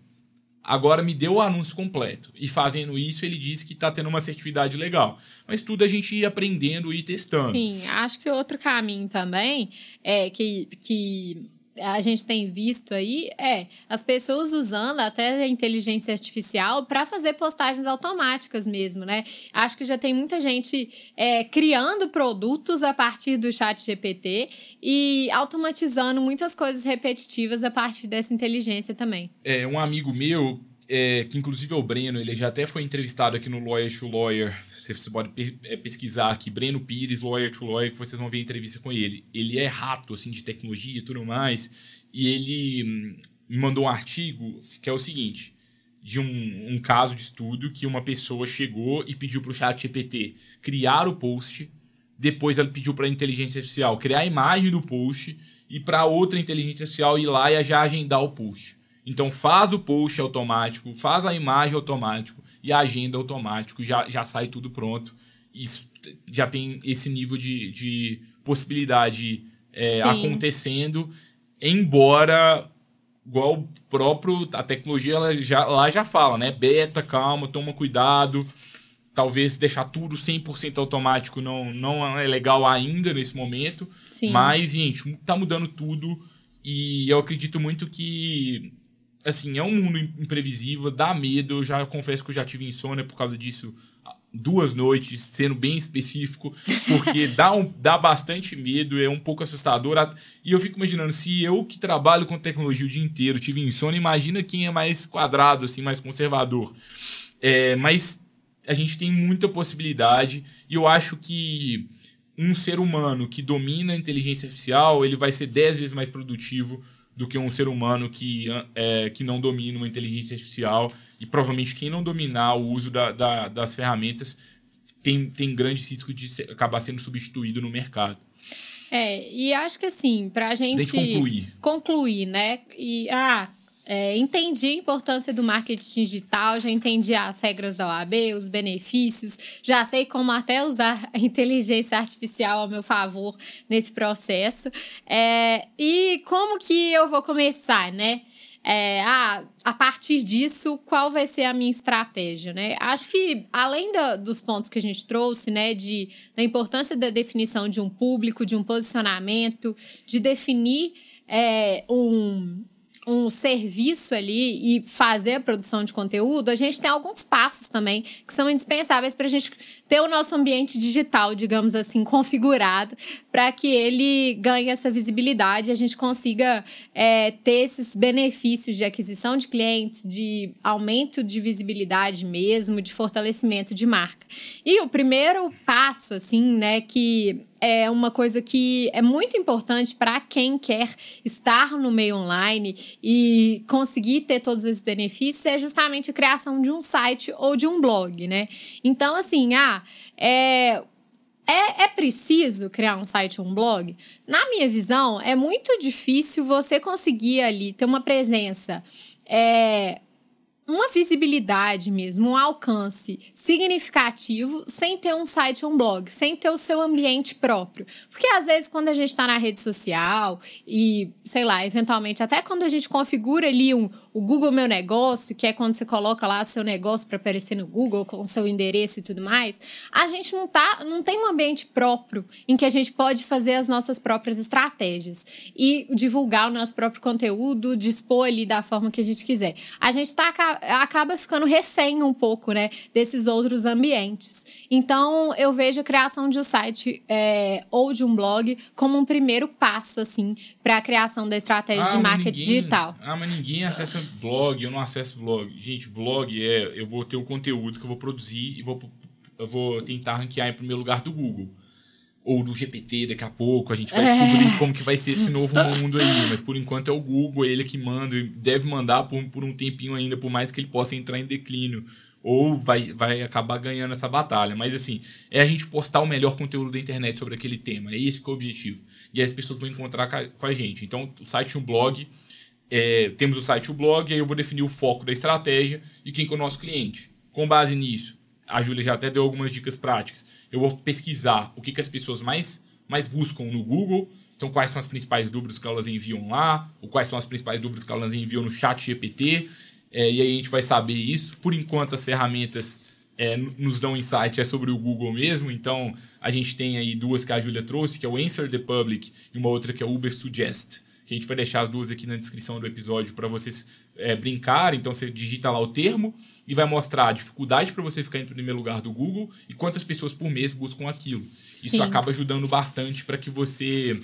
Speaker 2: Agora me deu o anúncio completo. E fazendo isso, ele disse que está tendo uma assertividade legal. Mas tudo a gente ir aprendendo e testando.
Speaker 1: Sim, acho que outro caminho também é que, que a gente tem visto aí é as pessoas usando até a inteligência artificial para fazer postagens automáticas mesmo, né? Acho que já tem muita gente é, criando produtos a partir do chat GPT e automatizando muitas coisas repetitivas a partir dessa inteligência também.
Speaker 2: É, um amigo meu, é, que inclusive é o Breno, ele já até foi entrevistado aqui no Lawyer to Lawyer você pode é, pesquisar aqui, Breno Pires, Lawyer to Lawyer, que vocês vão ver a entrevista com ele. Ele é rato, assim, de tecnologia e tudo mais. E ele hum, me mandou um artigo que é o seguinte: de um, um caso de estudo que uma pessoa chegou e pediu para o chat GPT criar o post. Depois ela pediu para a inteligência artificial criar a imagem do post e para outra inteligência artificial ir lá e já agendar o post. Então faz o post automático, faz a imagem automático e a agenda automático, já, já sai tudo pronto. E já tem esse nível de, de possibilidade é, acontecendo, embora igual o próprio a tecnologia ela já, lá já fala, né? Beta, calma, toma cuidado. Talvez deixar tudo 100% automático não, não é legal ainda nesse momento. Sim. Mas, gente, tá mudando tudo. E eu acredito muito que assim, é um mundo imprevisível, dá medo. Eu já confesso que eu já tive insônia por causa disso duas noites, sendo bem específico, porque dá, um, dá bastante medo, é um pouco assustador. E eu fico imaginando, se eu que trabalho com tecnologia o dia inteiro tive insônia, imagina quem é mais quadrado, assim, mais conservador. É, mas a gente tem muita possibilidade e eu acho que um ser humano que domina a inteligência artificial, ele vai ser dez vezes mais produtivo do que um ser humano que, é, que não domina uma inteligência artificial. E provavelmente quem não dominar o uso da, da, das ferramentas tem, tem grande risco de ser, acabar sendo substituído no mercado.
Speaker 1: É, e acho que assim, para a gente
Speaker 2: concluir.
Speaker 1: concluir, né? E, ah, é, entendi a importância do marketing digital, já entendi as regras da OAB, os benefícios, já sei como até usar a inteligência artificial ao meu favor nesse processo. É, e como que eu vou começar, né? É, ah, a partir disso, qual vai ser a minha estratégia, né? Acho que, além da, dos pontos que a gente trouxe, né, de, da importância da definição de um público, de um posicionamento, de definir é, um, um serviço ali e fazer a produção de conteúdo, a gente tem alguns passos também que são indispensáveis para a gente ter o nosso ambiente digital, digamos assim, configurado para que ele ganhe essa visibilidade e a gente consiga é, ter esses benefícios de aquisição de clientes, de aumento de visibilidade mesmo, de fortalecimento de marca. E o primeiro passo, assim, né, que é uma coisa que é muito importante para quem quer estar no meio online e conseguir ter todos esses benefícios é justamente a criação de um site ou de um blog, né? Então, assim, ah, é, é, é, preciso criar um site ou um blog? Na minha visão, é muito difícil você conseguir ali ter uma presença, é, uma visibilidade mesmo, um alcance significativo sem ter um site ou um blog, sem ter o seu ambiente próprio. Porque às vezes quando a gente está na rede social e, sei lá, eventualmente até quando a gente configura ali um, o Google Meu Negócio, que é quando você coloca lá seu negócio para aparecer no Google com seu endereço e tudo mais, a gente não tá, não tem um ambiente próprio em que a gente pode fazer as nossas próprias estratégias e divulgar o nosso próprio conteúdo, dispor ali da forma que a gente quiser. A gente tá, acaba ficando refém um pouco, né, desses outros ambientes. Então, eu vejo a criação de um site é, ou de um blog como um primeiro passo, assim, para a criação da estratégia ah, de marketing ninguém, digital.
Speaker 2: Ah, mas ninguém acessa blog, eu não acesso blog. Gente, blog é, eu vou ter o conteúdo que eu vou produzir e vou, eu vou tentar ranquear em primeiro lugar do Google. Ou do GPT daqui a pouco, a gente vai descobrir é. como que vai ser esse novo mundo aí. Mas por enquanto é o Google, é ele que manda, deve mandar por, por um tempinho ainda, por mais que ele possa entrar em declínio ou vai, vai acabar ganhando essa batalha. Mas assim, é a gente postar o melhor conteúdo da internet sobre aquele tema. É esse que é o objetivo. E as pessoas vão encontrar com a gente. Então, o site e o blog. É, temos o site e o blog, aí eu vou definir o foco da estratégia e quem que é o nosso cliente. Com base nisso, a Júlia já até deu algumas dicas práticas. Eu vou pesquisar o que, que as pessoas mais, mais buscam no Google. Então, quais são as principais dúvidas que elas enviam lá, ou quais são as principais dúvidas que elas enviam no chat GPT. É, e aí a gente vai saber isso. Por enquanto, as ferramentas é, nos dão insight é sobre o Google mesmo. Então, a gente tem aí duas que a Julia trouxe, que é o Answer the Public e uma outra que é o Uber Suggest. Que a gente vai deixar as duas aqui na descrição do episódio para vocês é, brincarem. Então, você digita lá o termo e vai mostrar a dificuldade para você ficar em primeiro lugar do Google e quantas pessoas por mês buscam aquilo. Sim. Isso acaba ajudando bastante para que você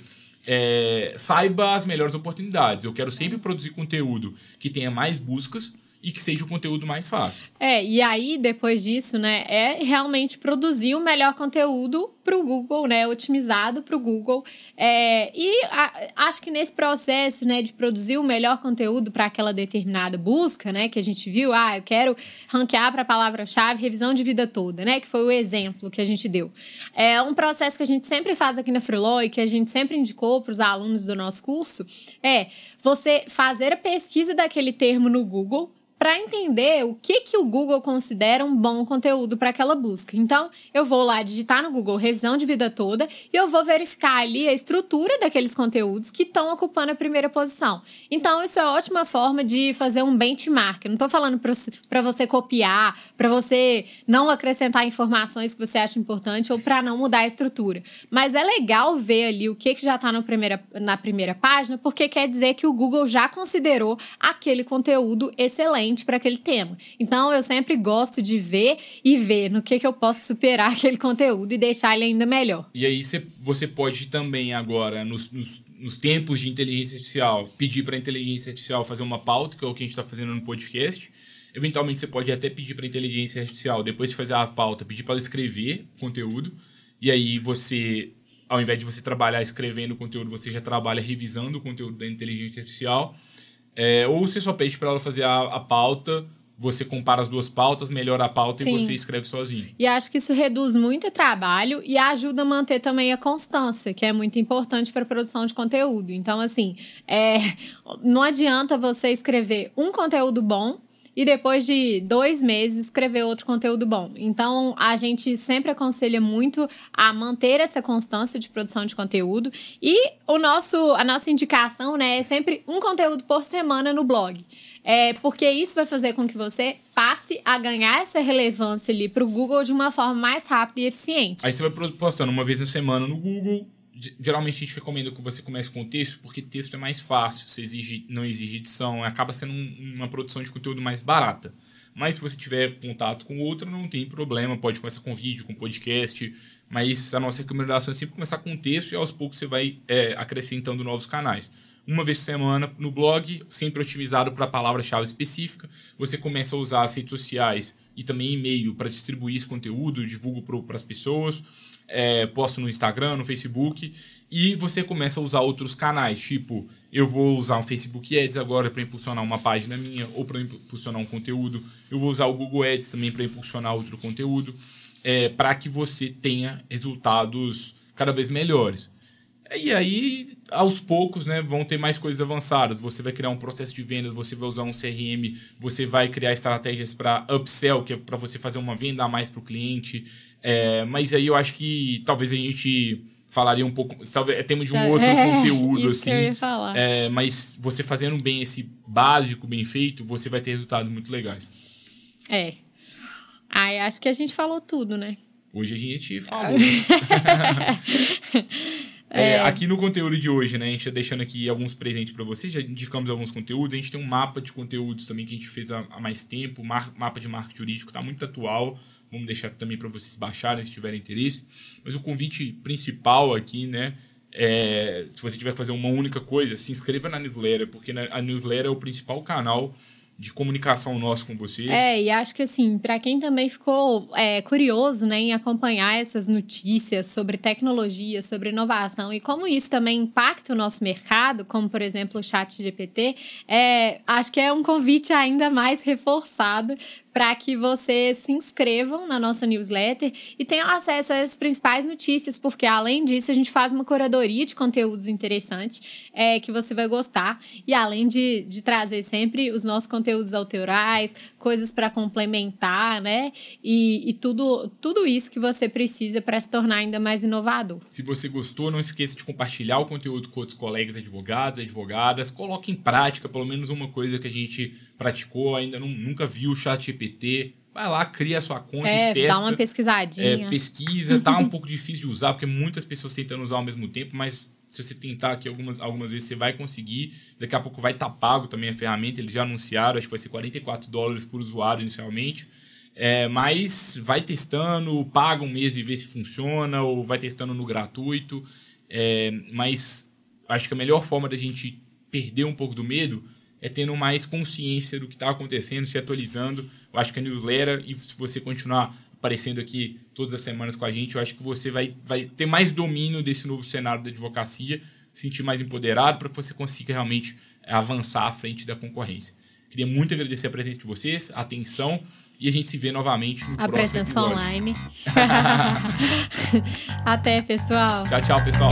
Speaker 2: é, saiba as melhores oportunidades. Eu quero sempre produzir conteúdo que tenha mais buscas e que seja o conteúdo mais fácil.
Speaker 1: É, e aí, depois disso, né, é realmente produzir o melhor conteúdo para o Google, né, otimizado para o Google. É, e a, acho que nesse processo, né, de produzir o melhor conteúdo para aquela determinada busca, né, que a gente viu, ah, eu quero ranquear para a palavra-chave revisão de vida toda, né, que foi o exemplo que a gente deu. É um processo que a gente sempre faz aqui na Freeló e que a gente sempre indicou para os alunos do nosso curso, é você fazer a pesquisa daquele termo no Google, para entender o que, que o Google considera um bom conteúdo para aquela busca. Então, eu vou lá digitar no Google revisão de vida toda e eu vou verificar ali a estrutura daqueles conteúdos que estão ocupando a primeira posição. Então, isso é ótima forma de fazer um benchmark. Eu não estou falando para você copiar, para você não acrescentar informações que você acha importante ou para não mudar a estrutura. Mas é legal ver ali o que, que já está na primeira, na primeira página, porque quer dizer que o Google já considerou aquele conteúdo excelente para aquele tema. Então, eu sempre gosto de ver e ver no que, que eu posso superar aquele conteúdo e deixar ele ainda melhor.
Speaker 2: E aí, você pode também agora, nos, nos, nos tempos de inteligência artificial, pedir para a inteligência artificial fazer uma pauta, que é o que a gente está fazendo no podcast. Eventualmente, você pode até pedir para a inteligência artificial, depois de fazer a pauta, pedir para ela escrever conteúdo. E aí, você ao invés de você trabalhar escrevendo conteúdo, você já trabalha revisando o conteúdo da inteligência artificial. É, ou você só pede para ela fazer a, a pauta você compara as duas pautas, melhora a pauta Sim. e você escreve sozinho.
Speaker 1: E acho que isso reduz muito trabalho e ajuda a manter também a constância, que é muito importante para a produção de conteúdo. Então, assim, é, não adianta você escrever um conteúdo bom e depois de dois meses escrever outro conteúdo bom. Então, a gente sempre aconselha muito a manter essa constância de produção de conteúdo e o nosso, a nossa indicação né, é sempre um conteúdo por semana no blog. É, porque isso vai fazer com que você passe a ganhar essa relevância ali para o Google de uma forma mais rápida e eficiente.
Speaker 2: Aí você vai postando uma vez na semana no Google, geralmente a gente recomenda que você comece com texto, porque texto é mais fácil, você exige, não exige edição, acaba sendo um, uma produção de conteúdo mais barata. Mas se você tiver contato com outro, não tem problema, pode começar com vídeo, com podcast, mas a nossa recomendação é sempre começar com texto e aos poucos você vai é, acrescentando novos canais. Uma vez por semana no blog, sempre otimizado para a palavra-chave específica. Você começa a usar as redes sociais e também e-mail para distribuir esse conteúdo, divulgo para as pessoas é, posto no Instagram, no Facebook, e você começa a usar outros canais, tipo, eu vou usar o Facebook Ads agora para impulsionar uma página minha ou para impulsionar um conteúdo, eu vou usar o Google Ads também para impulsionar outro conteúdo, é, para que você tenha resultados cada vez melhores. E aí, aos poucos, né, vão ter mais coisas avançadas. Você vai criar um processo de vendas, você vai usar um CRM, você vai criar estratégias para upsell, que é para você fazer uma venda a mais para o cliente. É, mas aí eu acho que talvez a gente falaria um pouco. Talvez é tema de um é, outro é, conteúdo, assim. É, mas você fazendo bem esse básico, bem feito, você vai ter resultados muito legais.
Speaker 1: É. Ai, acho que a gente falou tudo, né?
Speaker 2: Hoje a gente falou. É, é. Aqui no conteúdo de hoje, né? A gente tá deixando aqui alguns presentes para vocês, já indicamos alguns conteúdos. A gente tem um mapa de conteúdos também que a gente fez há, há mais tempo. O mapa de marketing jurídico está muito atual. Vamos deixar também para vocês baixarem se tiverem interesse. Mas o convite principal aqui, né? É, se você tiver que fazer uma única coisa, se inscreva na newsletter, porque a newsletter é o principal canal de comunicação nosso com vocês.
Speaker 1: É, e acho que assim, para quem também ficou é, curioso né, em acompanhar essas notícias sobre tecnologia, sobre inovação e como isso também impacta o nosso mercado, como por exemplo o chat GPT, é, acho que é um convite ainda mais reforçado para que vocês se inscrevam na nossa newsletter e tenham acesso às principais notícias, porque além disso a gente faz uma curadoria de conteúdos interessantes é, que você vai gostar e além de, de trazer sempre os nossos conteúdos autorais, coisas para complementar, né? E, e, tudo, tudo isso que você precisa para se tornar ainda mais inovador.
Speaker 2: Se você gostou, não esqueça de compartilhar o conteúdo com outros colegas advogados, advogadas, coloque em prática pelo menos uma coisa que a gente praticou, ainda não, nunca viu o chat GPT, vai lá, cria a sua conta
Speaker 1: é,
Speaker 2: e testa.
Speaker 1: dá uma pesquisadinha.
Speaker 2: É, pesquisa, tá um pouco difícil de usar, porque muitas pessoas tentando usar ao mesmo tempo, mas se você tentar aqui algumas, algumas vezes, você vai conseguir. Daqui a pouco vai estar tá pago também a ferramenta, eles já anunciaram, acho que vai ser 44 dólares por usuário inicialmente. É, mas vai testando, paga um mês e vê se funciona, ou vai testando no gratuito. É, mas acho que a melhor forma da gente perder um pouco do medo é tendo mais consciência do que está acontecendo, se atualizando. Eu acho que a newsletter, e se você continuar aparecendo aqui todas as semanas com a gente, eu acho que você vai, vai ter mais domínio desse novo cenário da advocacia, se sentir mais empoderado para que você consiga realmente avançar à frente da concorrência. Queria muito agradecer a presença de vocês, a atenção, e a gente se vê novamente no
Speaker 1: a
Speaker 2: próximo
Speaker 1: presença
Speaker 2: episódio.
Speaker 1: online. Até, pessoal.
Speaker 2: Tchau, tchau, pessoal.